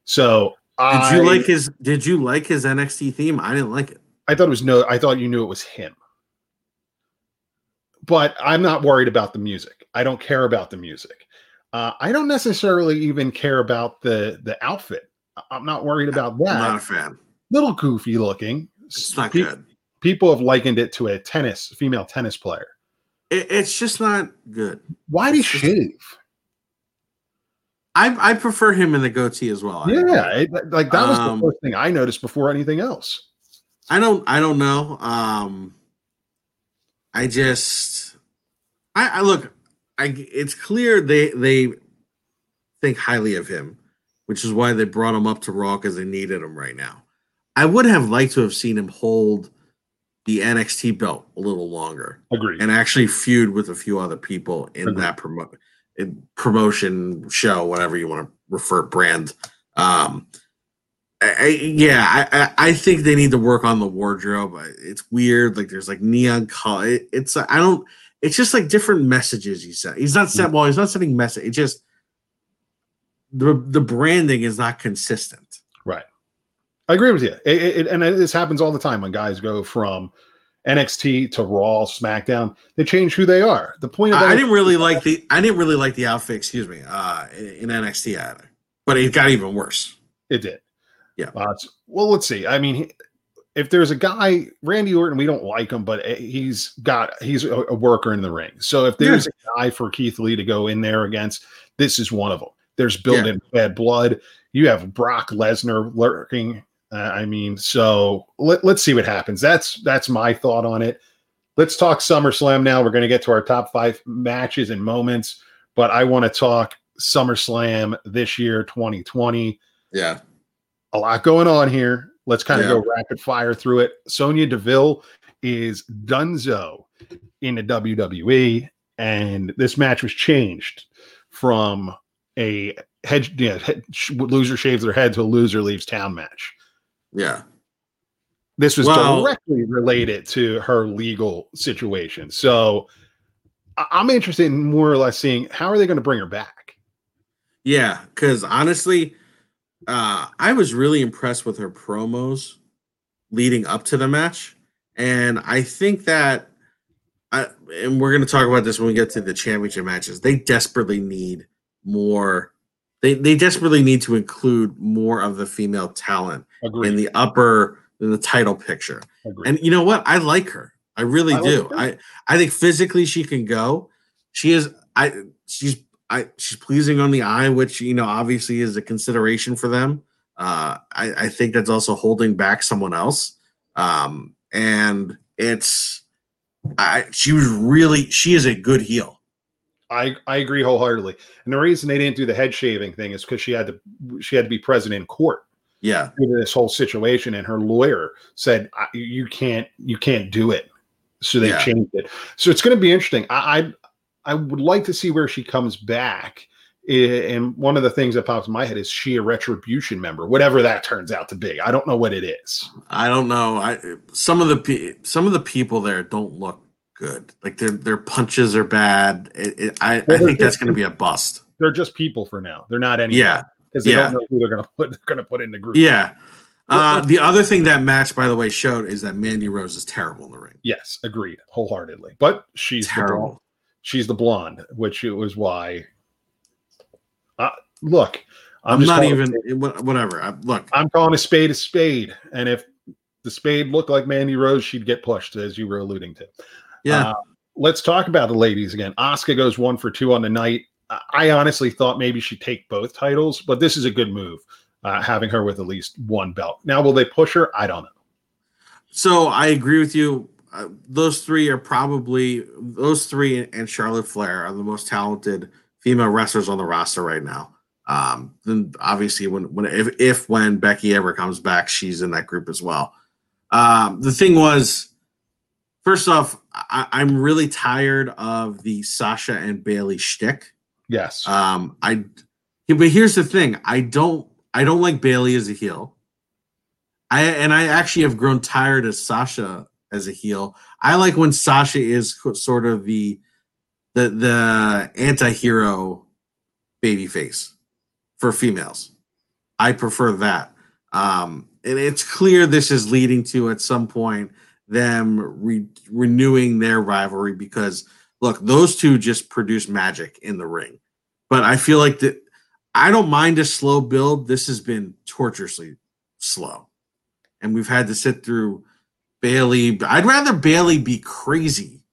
S2: So
S3: Did
S2: I,
S3: you like his? Did you like his NXT theme? I didn't like it.
S2: I thought it was no. I thought you knew it was him. But I'm not worried about the music. I don't care about the music. Uh, I don't necessarily even care about the the outfit. I'm not worried about that.
S3: I'm not a fan.
S2: Little goofy looking.
S3: It's not
S2: Pe-
S3: good.
S2: People have likened it to a tennis female tennis player.
S3: It, it's just not good.
S2: Why did he
S3: It's
S2: shave?
S3: I I prefer him in the goatee as well.
S2: Yeah, it, like that was
S3: Um,
S2: the first thing I noticed before anything else.
S3: I don't I don't know. Um I just I, I look I it's clear they they think highly of him, which is why they brought him up to Raw because they needed him right now. I would have liked to have seen him hold the NXT belt a little longer
S2: Agreed.
S3: and actually feud with a few other people in
S2: Agreed.
S3: that promo in promotion show, whatever you want to refer brand. Um, I, yeah, I, I think they need to work on the wardrobe. It's weird, like there's like neon color. It, it's I don't. It's just like different messages he. He's not sent. Well, he's not sending message. It just the the branding is not consistent. Right.
S2: I agree with you. It, it, and this happens all the time when guys go from NXT to Raw, SmackDown. They change who they are. The point of
S3: I, I didn't really like the I didn't really like the outfit. Excuse me, uh, in, in NXT either. But it got even worse.
S2: It did.
S3: Yeah.
S2: Uh, well, let's see. I mean, if there's a guy, Randy Orton, we don't like him, but he's got he's a, a worker in the ring. So if there's a guy for Keith Lee to go in there against, this is one of them. There's building bad blood. You have Brock Lesnar lurking. Uh, I mean, so let, let's see what happens. That's that's my thought on it. Let's talk SummerSlam now. We're going to get to our top five matches and moments, but I want to talk SummerSlam this year, 2020
S3: Yeah.
S2: A lot going on here. Let's kind of
S3: Yeah.
S2: go rapid fire through it. Sonya Deville is Dunzo in the WWE, and this match was changed from a head, head sh- loser shaves their head to a loser leaves town match.
S3: Yeah.
S2: This was
S3: Well-
S2: directly related to her legal situation. So I- I'm interested in more or less seeing how are they going to bring her back.
S3: Yeah, because honestly, uh, I was really impressed with her promos leading up to the match, and I think that, I, and we're going to talk about this when we get to the championship matches. They desperately need more. They they desperately need to include more of the female talent
S2: Agreed.
S3: in the upper in the title picture.
S2: Agreed.
S3: And you know what? I like her. I really
S2: I like
S3: do.
S2: her.
S3: I I think physically she can go. She is I she's I she's pleasing on the eye, which you know obviously is a consideration for them. Uh I, I think that's also holding back someone else. Um and it's I she was really she is a good heel.
S2: I, I agree wholeheartedly. And the reason they didn't do the head shaving thing is because she had to she had to be present in court.
S3: Yeah.
S2: this whole situation, and her lawyer said "I- you can't you can't do it, so they
S3: Yeah.
S2: changed it. So it's going to be interesting. I, I would like to see where she comes back. And one of the things that pops in my head is she a retribution member, whatever that turns out to be. I don't know what it is.
S3: I don't know. I some of the pe- some of the people there don't look good. Like their their punches are bad. It, it, I, I think that's going to be a bust.
S2: They're just people for now. They're not any.
S3: Yeah.
S2: because they
S3: yeah.
S2: don't know who they're going to put. They're going to put in the group.
S3: Yeah. Uh, the other thing that match, by the way, showed is that Mandy Rose is terrible in the ring.
S2: Yes, agreed wholeheartedly. But she's
S3: Terrible.
S2: She's the blonde, which it was why. Uh, look,
S3: I'm,
S2: just
S3: not even whatever. I, look,
S2: I'm calling a spade a spade, and if the spade looked like Mandy Rose, she'd get pushed, as you were alluding to.
S3: yeah,
S2: Uh, let's talk about the ladies again. Asuka goes one for two on the night. I- I honestly thought maybe she'd take both titles, but this is a good move, uh, having her with at least one belt. Now, will they push her? I don't know.
S3: So I agree with you. Uh, those three are probably those three and Charlotte Flair are the most talented female wrestlers on the roster right now. Um, then obviously when when if if when Becky ever comes back, she's in that group as well. Um, the thing was, first off, I, I'm really tired of the Sasha and Bayley shtick.
S2: Yes.
S3: Um, I but here's the thing: I don't I don't like Bayley as a heel. I and I actually have grown tired of Sasha as a heel. I like when Sasha is sort of the the the anti-hero baby face for females. I prefer that. Um, and it's clear this is leading to at some point them re- renewing their rivalry because look, those two just produce magic in the ring. But I feel like that I don't mind a slow build. This has been torturously slow. And we've had to sit through Bayley. I'd rather Bayley be crazy,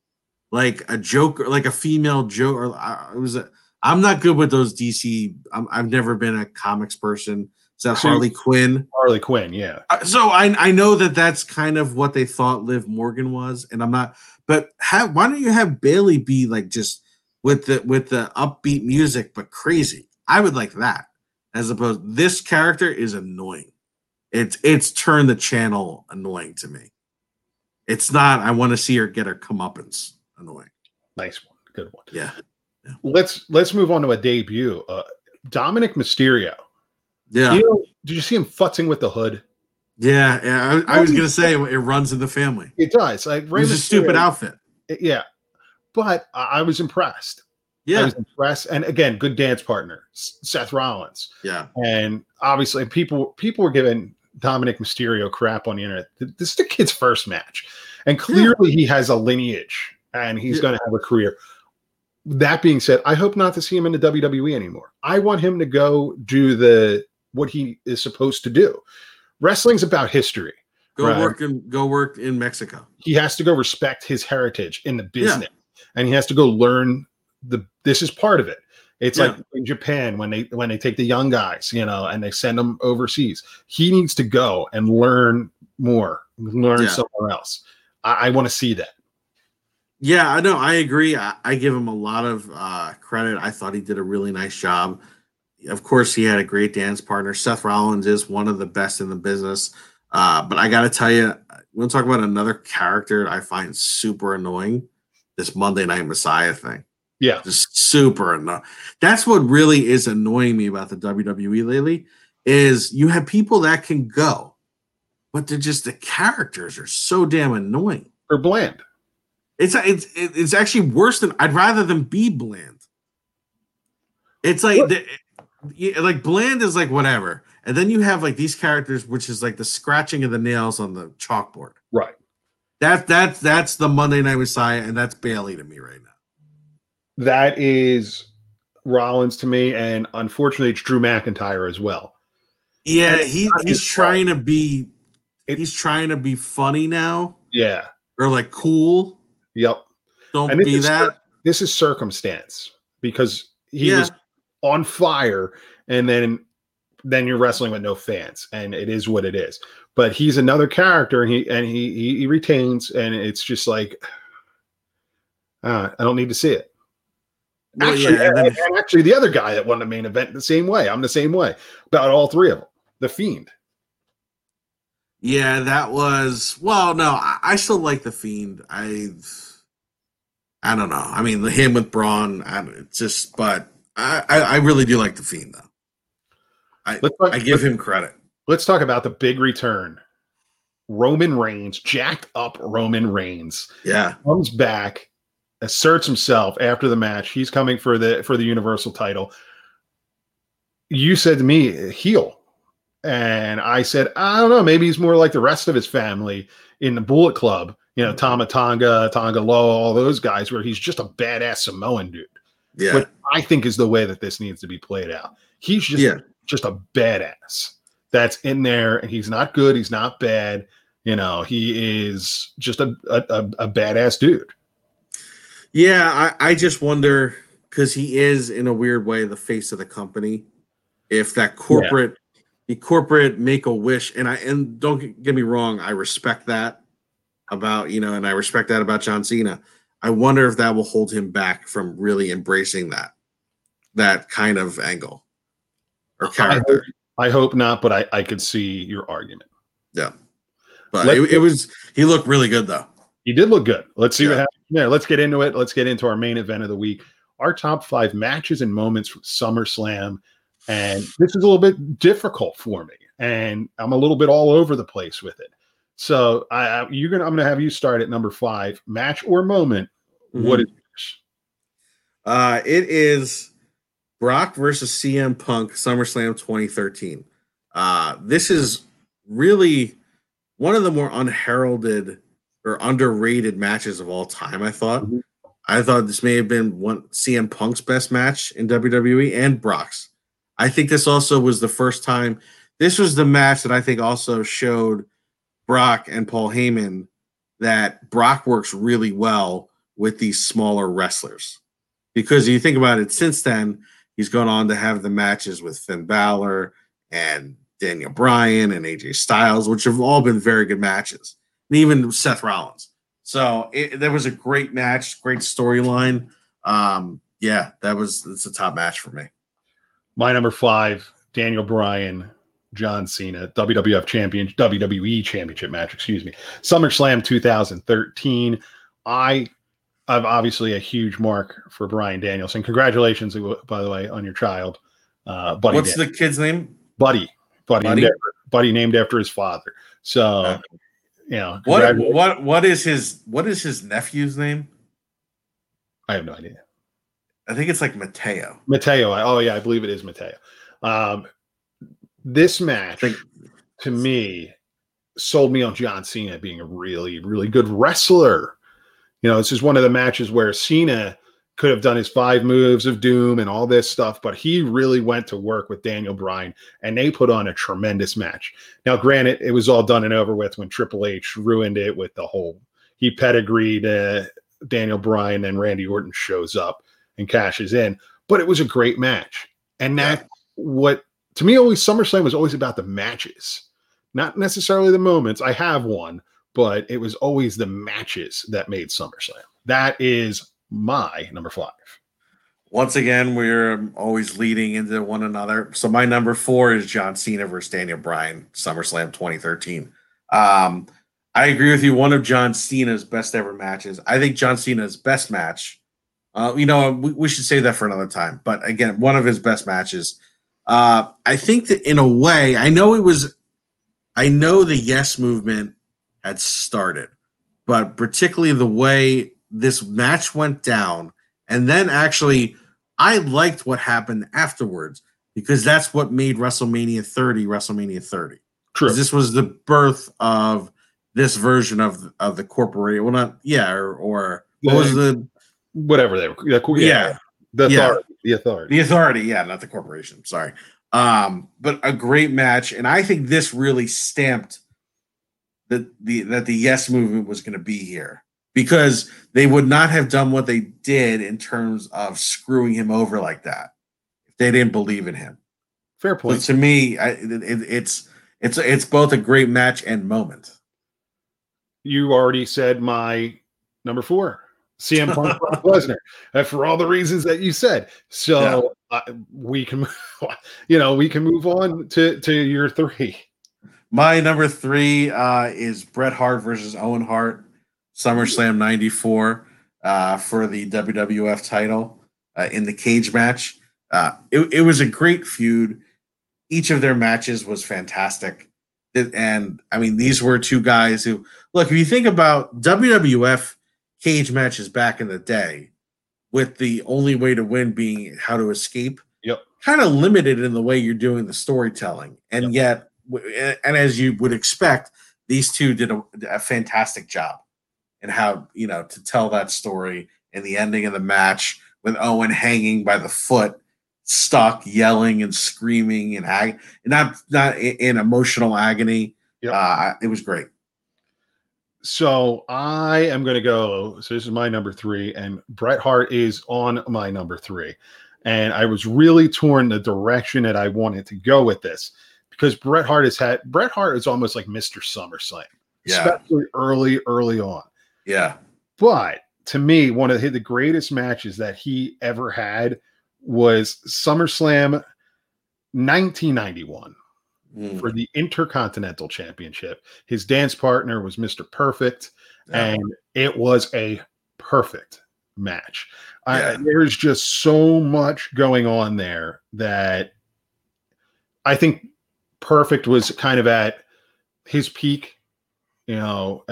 S3: like a joker, like a female joke. I it was a, I'm not good with those DC. I'm, I've never been a comics person. Is that
S2: So-
S3: Harley Quinn?
S2: Harley Quinn, yeah.
S3: Uh, so I I know that that's kind of what they thought Liv Morgan was, and I'm not. But have, why don't you have Bayley be like just with the with the upbeat music but crazy? I would like that as opposed. This character is annoying. It's it's turned the channel annoying to me. It's not. I want to see her get her comeuppance annoying.
S2: Nice one. Good one.
S3: Yeah,
S2: Let's let's move on to a debut. Uh, Dominik Mysterio.
S3: yeah,
S2: You know, did you see him futzing with the hood?
S3: yeah. yeah. I, I was gonna say it runs in the family.
S2: It does. Like
S3: It
S2: Rey
S3: was a stupid
S2: Mysterio-
S3: outfit.
S2: Yeah, but I, I was impressed.
S3: Yeah, I
S2: was impressed, and again, good dance partner, Seth Rollins,
S3: yeah,
S2: and obviously people people were giving Dominik Mysterio crap on the internet. This is the kid's first match, and clearly he has a lineage, and he's
S3: Yeah.
S2: going to have a career. That being said, I hope not to see him in the WWE anymore. I want him to go do the what he is supposed to do. Wrestling's about history.
S3: Go
S2: Right.
S3: work in go work in Mexico.
S2: he has to go respect his heritage in the business and he has to go learn the this is part of it it's
S3: Yeah.
S2: like in japan when they when they take the young guys you know and they send them overseas he needs to go and learn more learn
S3: Yeah.
S2: somewhere else i, I want to see that
S3: Yeah, I know. I agree. I, I give him a lot of uh, credit. I thought he did a really nice job. Of course, he had a great dance partner. Seth Rollins is one of the best in the business. Uh, but I got to tell you, we'll talk about another character I find super annoying. This Monday Night Messiah thing,
S2: yeah
S3: just super annoying. That's what really is annoying me about the WWE lately. Is you have people that can go, but they're just the characters are so damn annoying.
S2: or bland
S3: It's it's it's actually worse than I'd rather them be bland. It's like the, like bland is like whatever, and then you have like these characters, which is like the scratching of the nails on the chalkboard.
S2: right
S3: That that that's the Monday Night Messiah, and that's Bayley to me right now.
S2: That is rollins to me and unfortunately it's drew mcintyre as well.
S3: Yeah, he he's trying to be
S2: It-
S3: he's trying to be funny now.
S2: Yeah.
S3: Or like cool.
S2: yep
S3: Don't
S2: And this
S3: be
S2: is
S3: that.
S2: this is circumstance because he
S3: Yeah.
S2: was on fire and then then you're wrestling with no fans and it is what it is. But he's another character and he and he he, he retains and it's just like uh, i don't need to see it
S3: Well,
S2: actually,
S3: yeah, and then-
S2: and- actually the other guy that won the main event the same way i'm the same way about all three of them the fiend
S3: Yeah, that was well. No, I, I still like the Fiend. I, I don't know. I mean, the him with Braun. I, it's just, but I, I, I really do like the Fiend though. I,
S2: talk-
S3: I give him credit.
S2: Let's talk about the big return. Roman Reigns, jacked up Roman Reigns,
S3: Yeah,
S2: comes back, asserts himself after the match. He's coming for the for the Universal title. You said to me, heel. And I said, I don't know, maybe he's more like the rest of his family in the Bullet Club, you know, mm-hmm. Tama Tonga, Tonga Loa, all those guys, where he's just a badass Samoan dude.
S3: yeah,
S2: What I think is the way that this needs to be played out. He's just
S3: yeah.
S2: just a badass that's in there and he's not good he's not bad you know he is just a, a, a badass dude
S3: Yeah, I, I just wonder because he is in a weird way the face of the company. If that corporate, the corporate make a wish, and I and don't get- me wrong, I respect that about you know, and I respect that about John Cena. I wonder if that will hold him back from really embracing that that kind of angle or
S2: I hope,
S3: character.
S2: I hope not but I, I could see your argument
S3: Yeah,
S2: But
S3: it, it was he looked really good though.
S2: he did look good let's see what happens there let's get into it. Let's get into our main event of the week. Our top five matches and moments from SummerSlam. And this is a little bit difficult for me and I'm a little bit all over the place with it. So I, you're gonna I'm gonna have you start at number five match or moment. What is yours?
S3: Uh, it is Brock versus CM Punk SummerSlam 2013. Uh, this is really one of the more unheralded or underrated matches of all time. I thought.
S2: Mhm.
S3: I thought this may have been one CM Punk's best match in WWE and Brock's. I think this also was the first time. This was the match that I think also showed Brock and Paul Heyman that Brock works really well with these smaller wrestlers. Because you think about it, since then, he's gone on to have the matches with Finn Balor and Daniel Bryan and AJ Styles, which have all been very good matches, and even Seth Rollins. So it, there was a great match, great storyline. Um, yeah, that was it's a top match for me.
S2: My number five, Daniel Bryan, John Cena, WWF champion, WWE championship match, excuse me. SummerSlam 2013. I I'm obviously a huge mark for Bryan Danielson. Congratulations, by the way, on your child. Uh, Buddy,
S3: What's
S2: Dan-
S3: the kid's name?
S2: Buddy, Buddy,
S3: Buddy?
S2: Named after, Buddy named after his father. So,
S3: Uh,
S2: you know,
S3: What what what is his what is his nephew's name?
S2: I have no idea.
S3: I think it's like Mateo.
S2: Mateo. Oh yeah, I believe it is Mateo. Um, this match
S3: think
S2: to me sold me on John Cena being a really, really good wrestler. You know, this is one of the matches where Cena could have done his five moves of doom and all this stuff, but he really went to work with Daniel Bryan and they put on a tremendous match. Now, granted, it was all done and over with when Triple H ruined it with the whole he pedigreed uh, Daniel Bryan and Randy Orton shows up and cashes in, but it was a great match. And that what to me always SummerSlam was always about the matches not necessarily the moments. I have one, but it was always the matches that made SummerSlam. That is my number five.
S3: once again we're always leading into one another. So my number four is John Cena versus Daniel Bryan, SummerSlam 2013. Um, I agree with you. One of John Cena's best ever matches. I think John Cena's best match. Uh, you know, we, we should say that for another time. But again, one of his best matches. Uh, I think that in a way, I know it was. I know the Yes movement had started, but particularly the way this match went down, and then actually, I liked what happened afterwards because that's what made WrestleMania 30 WrestleMania 30.
S2: True.
S3: This was the birth of this version of of the corporation. Well, not yeah, or, or what was the
S2: Whatever they were. Yeah.
S3: Yeah.
S2: The
S3: Yeah.
S2: authority. The authority.
S3: the authority? Yeah, not the corporation. Sorry. Um, but a great match, and I think this really stamped that the that the yes movement was going to be here because they would not have done what they did in terms of screwing him over like that if they didn't believe in him.
S2: Fair
S3: So
S2: point.
S3: to me, I, it, it- it's it's it's both a great match and moment.
S2: You already said my number four. CM Punk Brock Lesnar, for all the reasons that you said. So uh, we can, you know, we can move on to to your three.
S3: My number three uh, is Bret Hart versus Owen Hart, SummerSlam '94 uh, for the WWF title uh, in the cage match. Uh, it, it was a great feud. Each of their matches was fantastic. And I mean, these were two guys who look. If you think about WWF cage matches back in the day, with the only way to win being how to escape,
S2: Yep.
S3: kind of limited in the way you're doing the storytelling, and yet, and as you would expect, these two did a, a fantastic job in how you know to tell that story and the ending of the match with Owen hanging by the foot, stuck, yelling and screaming and ag- not not in, in emotional agony.
S2: Yep.
S3: Uh, it was great.
S2: So I am going to go. So this is my number three, and Bret Hart is on my number three. And I was really torn the direction that I wanted to go with this because Bret Hart has had Bret Hart is almost like Mr. SummerSlam,
S3: Yeah,
S2: especially early, early on.
S3: Yeah,
S2: But to me, one of the, greatest matches that he ever had was SummerSlam 1991
S3: Mm,
S2: for the Intercontinental Championship. His dance partner was Mr. Perfect,
S3: yeah.
S2: and it was a perfect match. I,
S3: Yeah.
S2: there's just so much going on there that I think Perfect was kind of at his peak, you know,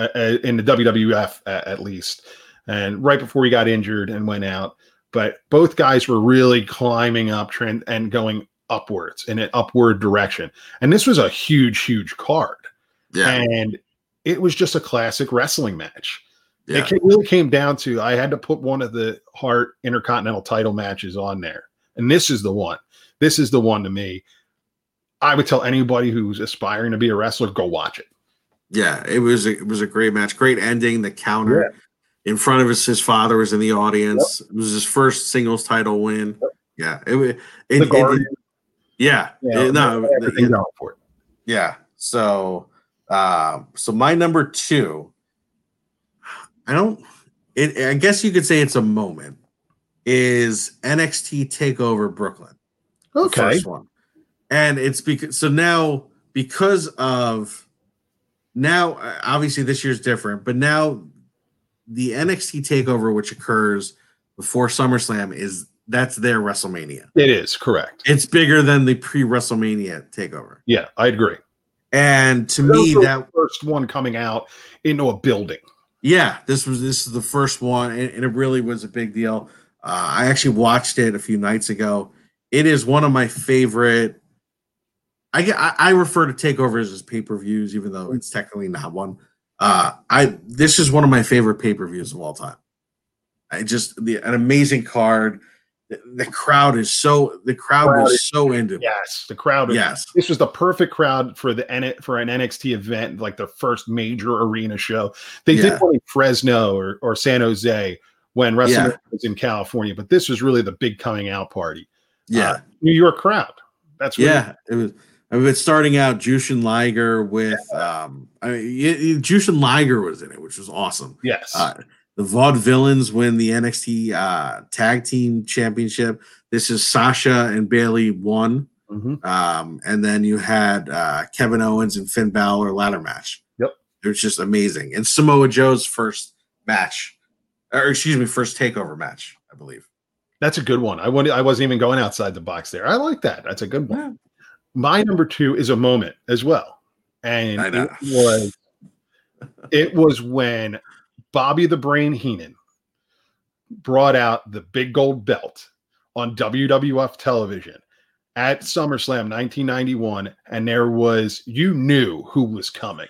S2: in the WWF at, least, and right before he got injured and went out. But both guys were really climbing up trend and going upwards in an upward direction. And this was a huge, huge card.
S3: yeah,
S2: And it was just a classic wrestling match.
S3: yeah.
S2: It really came down to I had to put one of the Hart Intercontinental title matches on there. And this is the one. This is the one to me. I would tell anybody who's aspiring to be a wrestler, go watch it.
S3: Yeah, it was a, it was a great match. Great ending. The counter in front of us. His father was in the audience. It was his first singles title win. Yeah, it, it, it-
S2: Guardian,
S3: yeah, it- no,
S2: everything
S3: yeah,
S2: going for it.
S3: yeah. So, um, so my number two, I don't. It, I guess you could say it's a moment. Is NXT Takeover Brooklyn?
S2: Okay.
S3: first one. And it's because so now because of now uh, obviously this year's different, but now the NXT takeover which occurs before SummerSlam is that's their WrestleMania.
S2: It is correct.
S3: It's bigger than the pre-WrestleMania takeover.
S2: Yeah, I agree.
S3: And to me that
S2: first one coming out into a building.
S3: yeah, this was this is the first one and, and it really was a big deal. Uh, I actually watched it a few nights ago. It is one of my favorite I, get- I I refer to takeovers as pay per views, even though it's technically not one. Uh, I this is one of my favorite pay per views of all time. I just the an amazing card. The, the crowd is so the crowd
S2: Crowd
S3: was
S2: is-
S3: so into it.
S2: Yes, the crowd. is-
S3: Yes,
S2: This was the perfect crowd for the N- for an NXT event, like the first major arena show. They
S3: Yeah.
S2: did one in Fresno or, or San Jose when WrestleMania
S3: Yeah.
S2: was in California, but this was really the big coming out party.
S3: yeah,
S2: Uh, New York crowd. That's really-
S3: yeah. It was. I mean, it's starting out Jushin Liger with um. I mean, Jushin Liger was in it, which was awesome.
S2: yes.
S3: Uh, the Vaudevillains win the NXT uh, Tag Team Championship. This is Sasha and Bayley won.
S2: Mhm.
S3: Um, and then you had uh, Kevin Owens and Finn Balor ladder match.
S2: Yep.
S3: It was just amazing. And Samoa Joe's first match, or excuse me, first takeover match, I believe.
S2: That's a good one. I I wasn't even going outside the box there. I like that. That's a good one. My number two is a moment as well, and it was it was when Bobby the Brain Heenan brought out the big gold belt on WWF television at SummerSlam 1991, and there was you knew who was coming.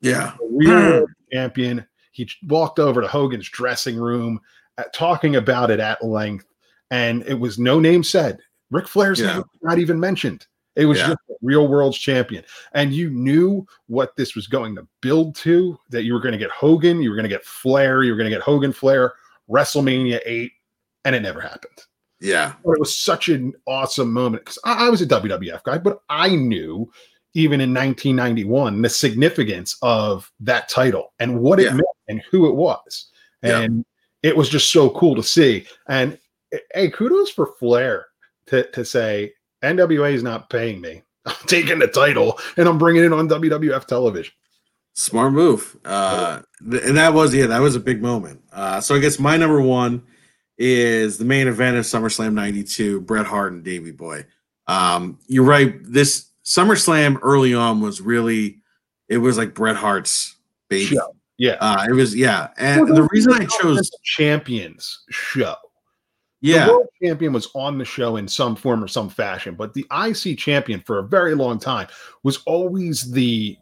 S3: Yeah.
S2: Real champion. He walked over to Hogan's dressing room, uh, talking about it at length, and it was no name said. Ric Flair's
S3: Yeah.
S2: name not even mentioned. It was
S3: Yeah.
S2: just a real world's champion, and you knew what this was going to build to. That you were going to get Hogan, you were going to get Flair, you were going to get Hogan Flair, WrestleMania eight, and it never happened.
S3: Yeah.
S2: But it was such an awesome moment because I, I was a WWF guy, but I knew even in 1991 the significance of that title and what it
S3: Yeah.
S2: meant and who it was.
S3: Yeah.
S2: And it was just so cool to see. And eh, hey, kudos for Flair to, to say NWA is not paying me. I'm taking the title and I'm bringing it on WWF television.
S3: Smart move. Uh, th- and that was yeah, that was a big moment. Uh, so I guess my number one is the main event of SummerSlam '92, Bret Hart and Davey Boy. Um, you're right. This SummerSlam early on was really, it was like Bret Hart's baby.
S2: Show. Yeah,
S3: Uh, it was yeah, and the reason I chose
S2: champions show.
S3: Yeah,
S2: The world champion was on the show in some form or some fashion, but the IC champion for a very long time was always the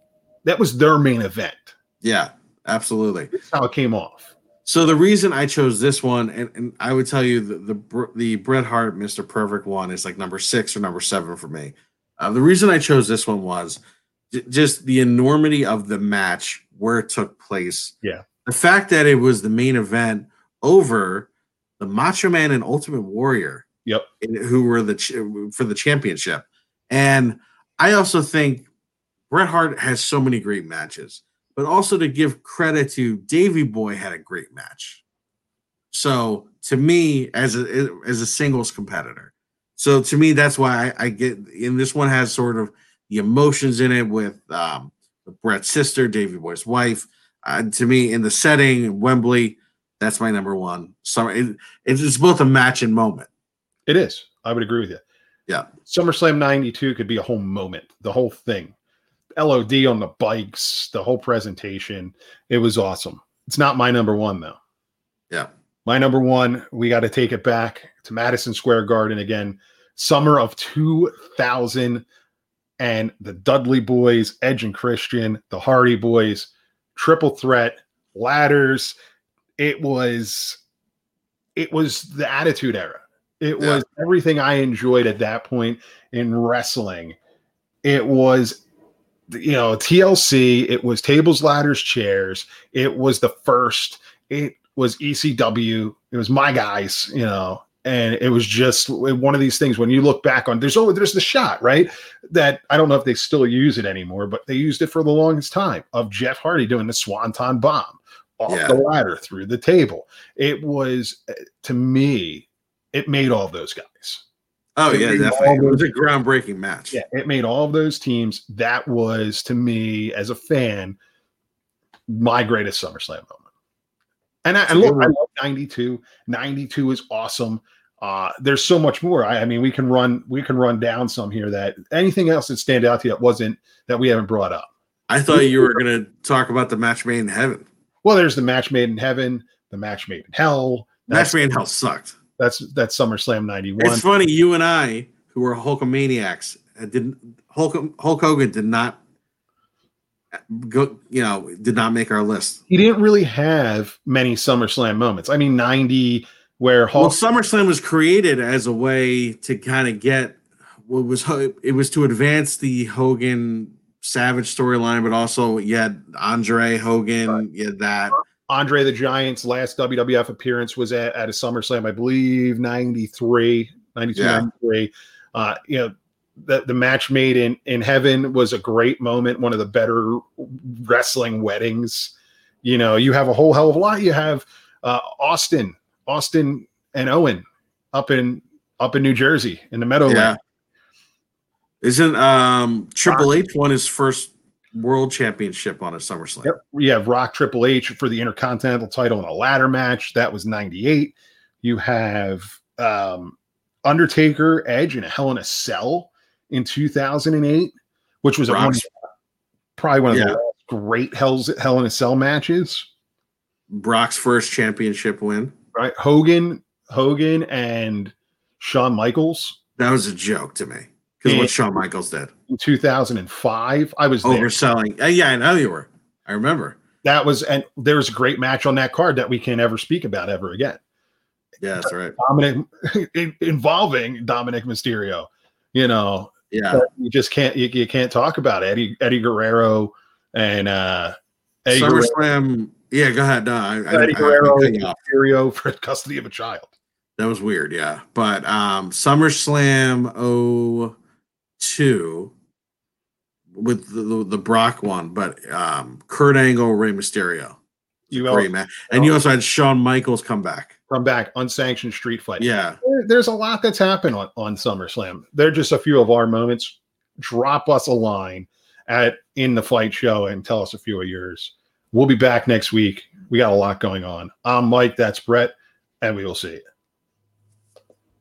S2: that was their main event.
S3: yeah, absolutely.
S2: That's how it came off.
S3: So the reason I chose this one, and, and I would tell you the, the the Bret Hart Mr. Perfect one is like number six or number seven for me. Uh, the reason I chose this one was j- just the enormity of the match where it took place.
S2: Yeah.
S3: the fact that it was the main event over the Macho Man and Ultimate Warrior,
S2: Yep.
S3: in- who were the ch- for the championship, and I also think Bret Hart has so many great matches but also to give credit to Davey Boy had a great match. So to me, as a as a singles competitor, so to me that's why I, I get. And this one has sort of the emotions in it with um, Bret's sister, Davey Boy's wife. Uh, to me, in the setting, Wembley, that's my number one. Summer. it, it's both a match and moment.
S2: It is. I would agree with you.
S3: Yeah.
S2: SummerSlam 92 could be a whole moment, the whole thing. LOD on the bikes, the whole presentation. It was awesome. It's not my number one, though.
S3: Yeah.
S2: My number one, we got to take it back to Madison Square Garden again. Summer of 2000. And the Dudley Boyz, Edge and Christian, the Hardy Boyz, triple threat, ladders. It was, it was the Attitude Era. It
S3: Yeah.
S2: was everything I enjoyed at that point in wrestling. It was you know TLC, it was tables, ladders, chairs. It was the first. It was ECW. It was my guys, you know, and it was just one of these things when you look back on there's oh there's the shot, right? That I don't know if they still use it anymore, but they used it for the longest time of Jeff Hardy doing the swanton bomb off
S3: Yeah.
S2: the ladder through the table. It was uh, to me, it made all those guys.
S3: Oh
S2: It
S3: yeah, definitely.
S2: all
S3: It was a groundbreaking match.
S2: Yeah, it made all of those teams. That was to me as a fan my greatest SummerSlam moment. And I, and look, I love 92. 92 is awesome. Uh, there's so much more. I, I mean, we can run we can run down some here that anything else that stand out to you that wasn't that we haven't brought up.
S3: I thought you were going to talk about the match made in heaven.
S2: Well, there's the match made in heaven, the match made in hell. That's
S3: Match made in hell sucked.
S2: that's that's SummerSlam 91.
S3: It's funny, you and I, who were Hulkamaniacs, uh, didn't Hulk, Hulk Hogan did not go, you know, did not make our list.
S2: He didn't really have many SummerSlam moments. I mean, 90 where Hulk.
S3: Well,
S2: Hulk
S3: SummerSlam was created as a way to kind of get what was it was to advance the Hogan Savage storyline, but also you had Andre Hogan,
S2: Right.
S3: you had that.
S2: Andre the Giant's last WWF appearance was at, at a SummerSlam, I believe, 93, 92,
S3: Yeah.
S2: 93. Uh, you know, the, the match made in, in heaven was a great moment, one of the better wrestling weddings. You know, you have a whole hell of a lot. You have uh, Austin, Austin and Owen up in up in New Jersey in the Meadowlands.
S3: Isn't um Triple H won his first world championship on a SummerSlam?
S2: Yep. You have Rock Triple H for the Intercontinental title in a ladder match. That was 98. You have um, Undertaker Edge in a Hell in a Cell in 2008, which was a, one, probably one of
S3: Yeah.
S2: the great Hell's, Hell in a Cell matches.
S3: Brock's first championship win.
S2: Right? Hogan, Hogan, and Shawn Michaels
S3: That was a joke to me because what Shawn Michaels did
S2: in 2005. I was there.
S3: overselling. Uh, yeah, I know you were. I remember.
S2: That was, and there was a great match on that card that we can't ever speak about ever again.
S3: Yeah, that's right.
S2: Dominik involving Dominik Mysterio. You know,
S3: Yeah,
S2: you just can't you, you can't talk about Eddie Eddie Guerrero and uh Eddie Guerrero,
S3: SummerSlam. Yeah, go ahead. No, I, I, I,
S2: Eddie
S3: I
S2: Guerrero
S3: you off.
S2: Mysterio for custody of a child.
S3: That was weird. Yeah, but um SummerSlam 02 with the, the, Brock one, but um Kurt Angle, Rey Mysterio.
S2: You
S3: Great man. And you also had Shawn Michaels come back.
S2: come back unsanctioned street fight.
S3: Yeah.
S2: There- there's a lot that's happened on on SummerSlam. They're just a few of our moments. drop us a line at in the fight show and tell us a few of yours. We'll be back next week. We got a lot going on. I'm Mike. That's Brett, and we will see you.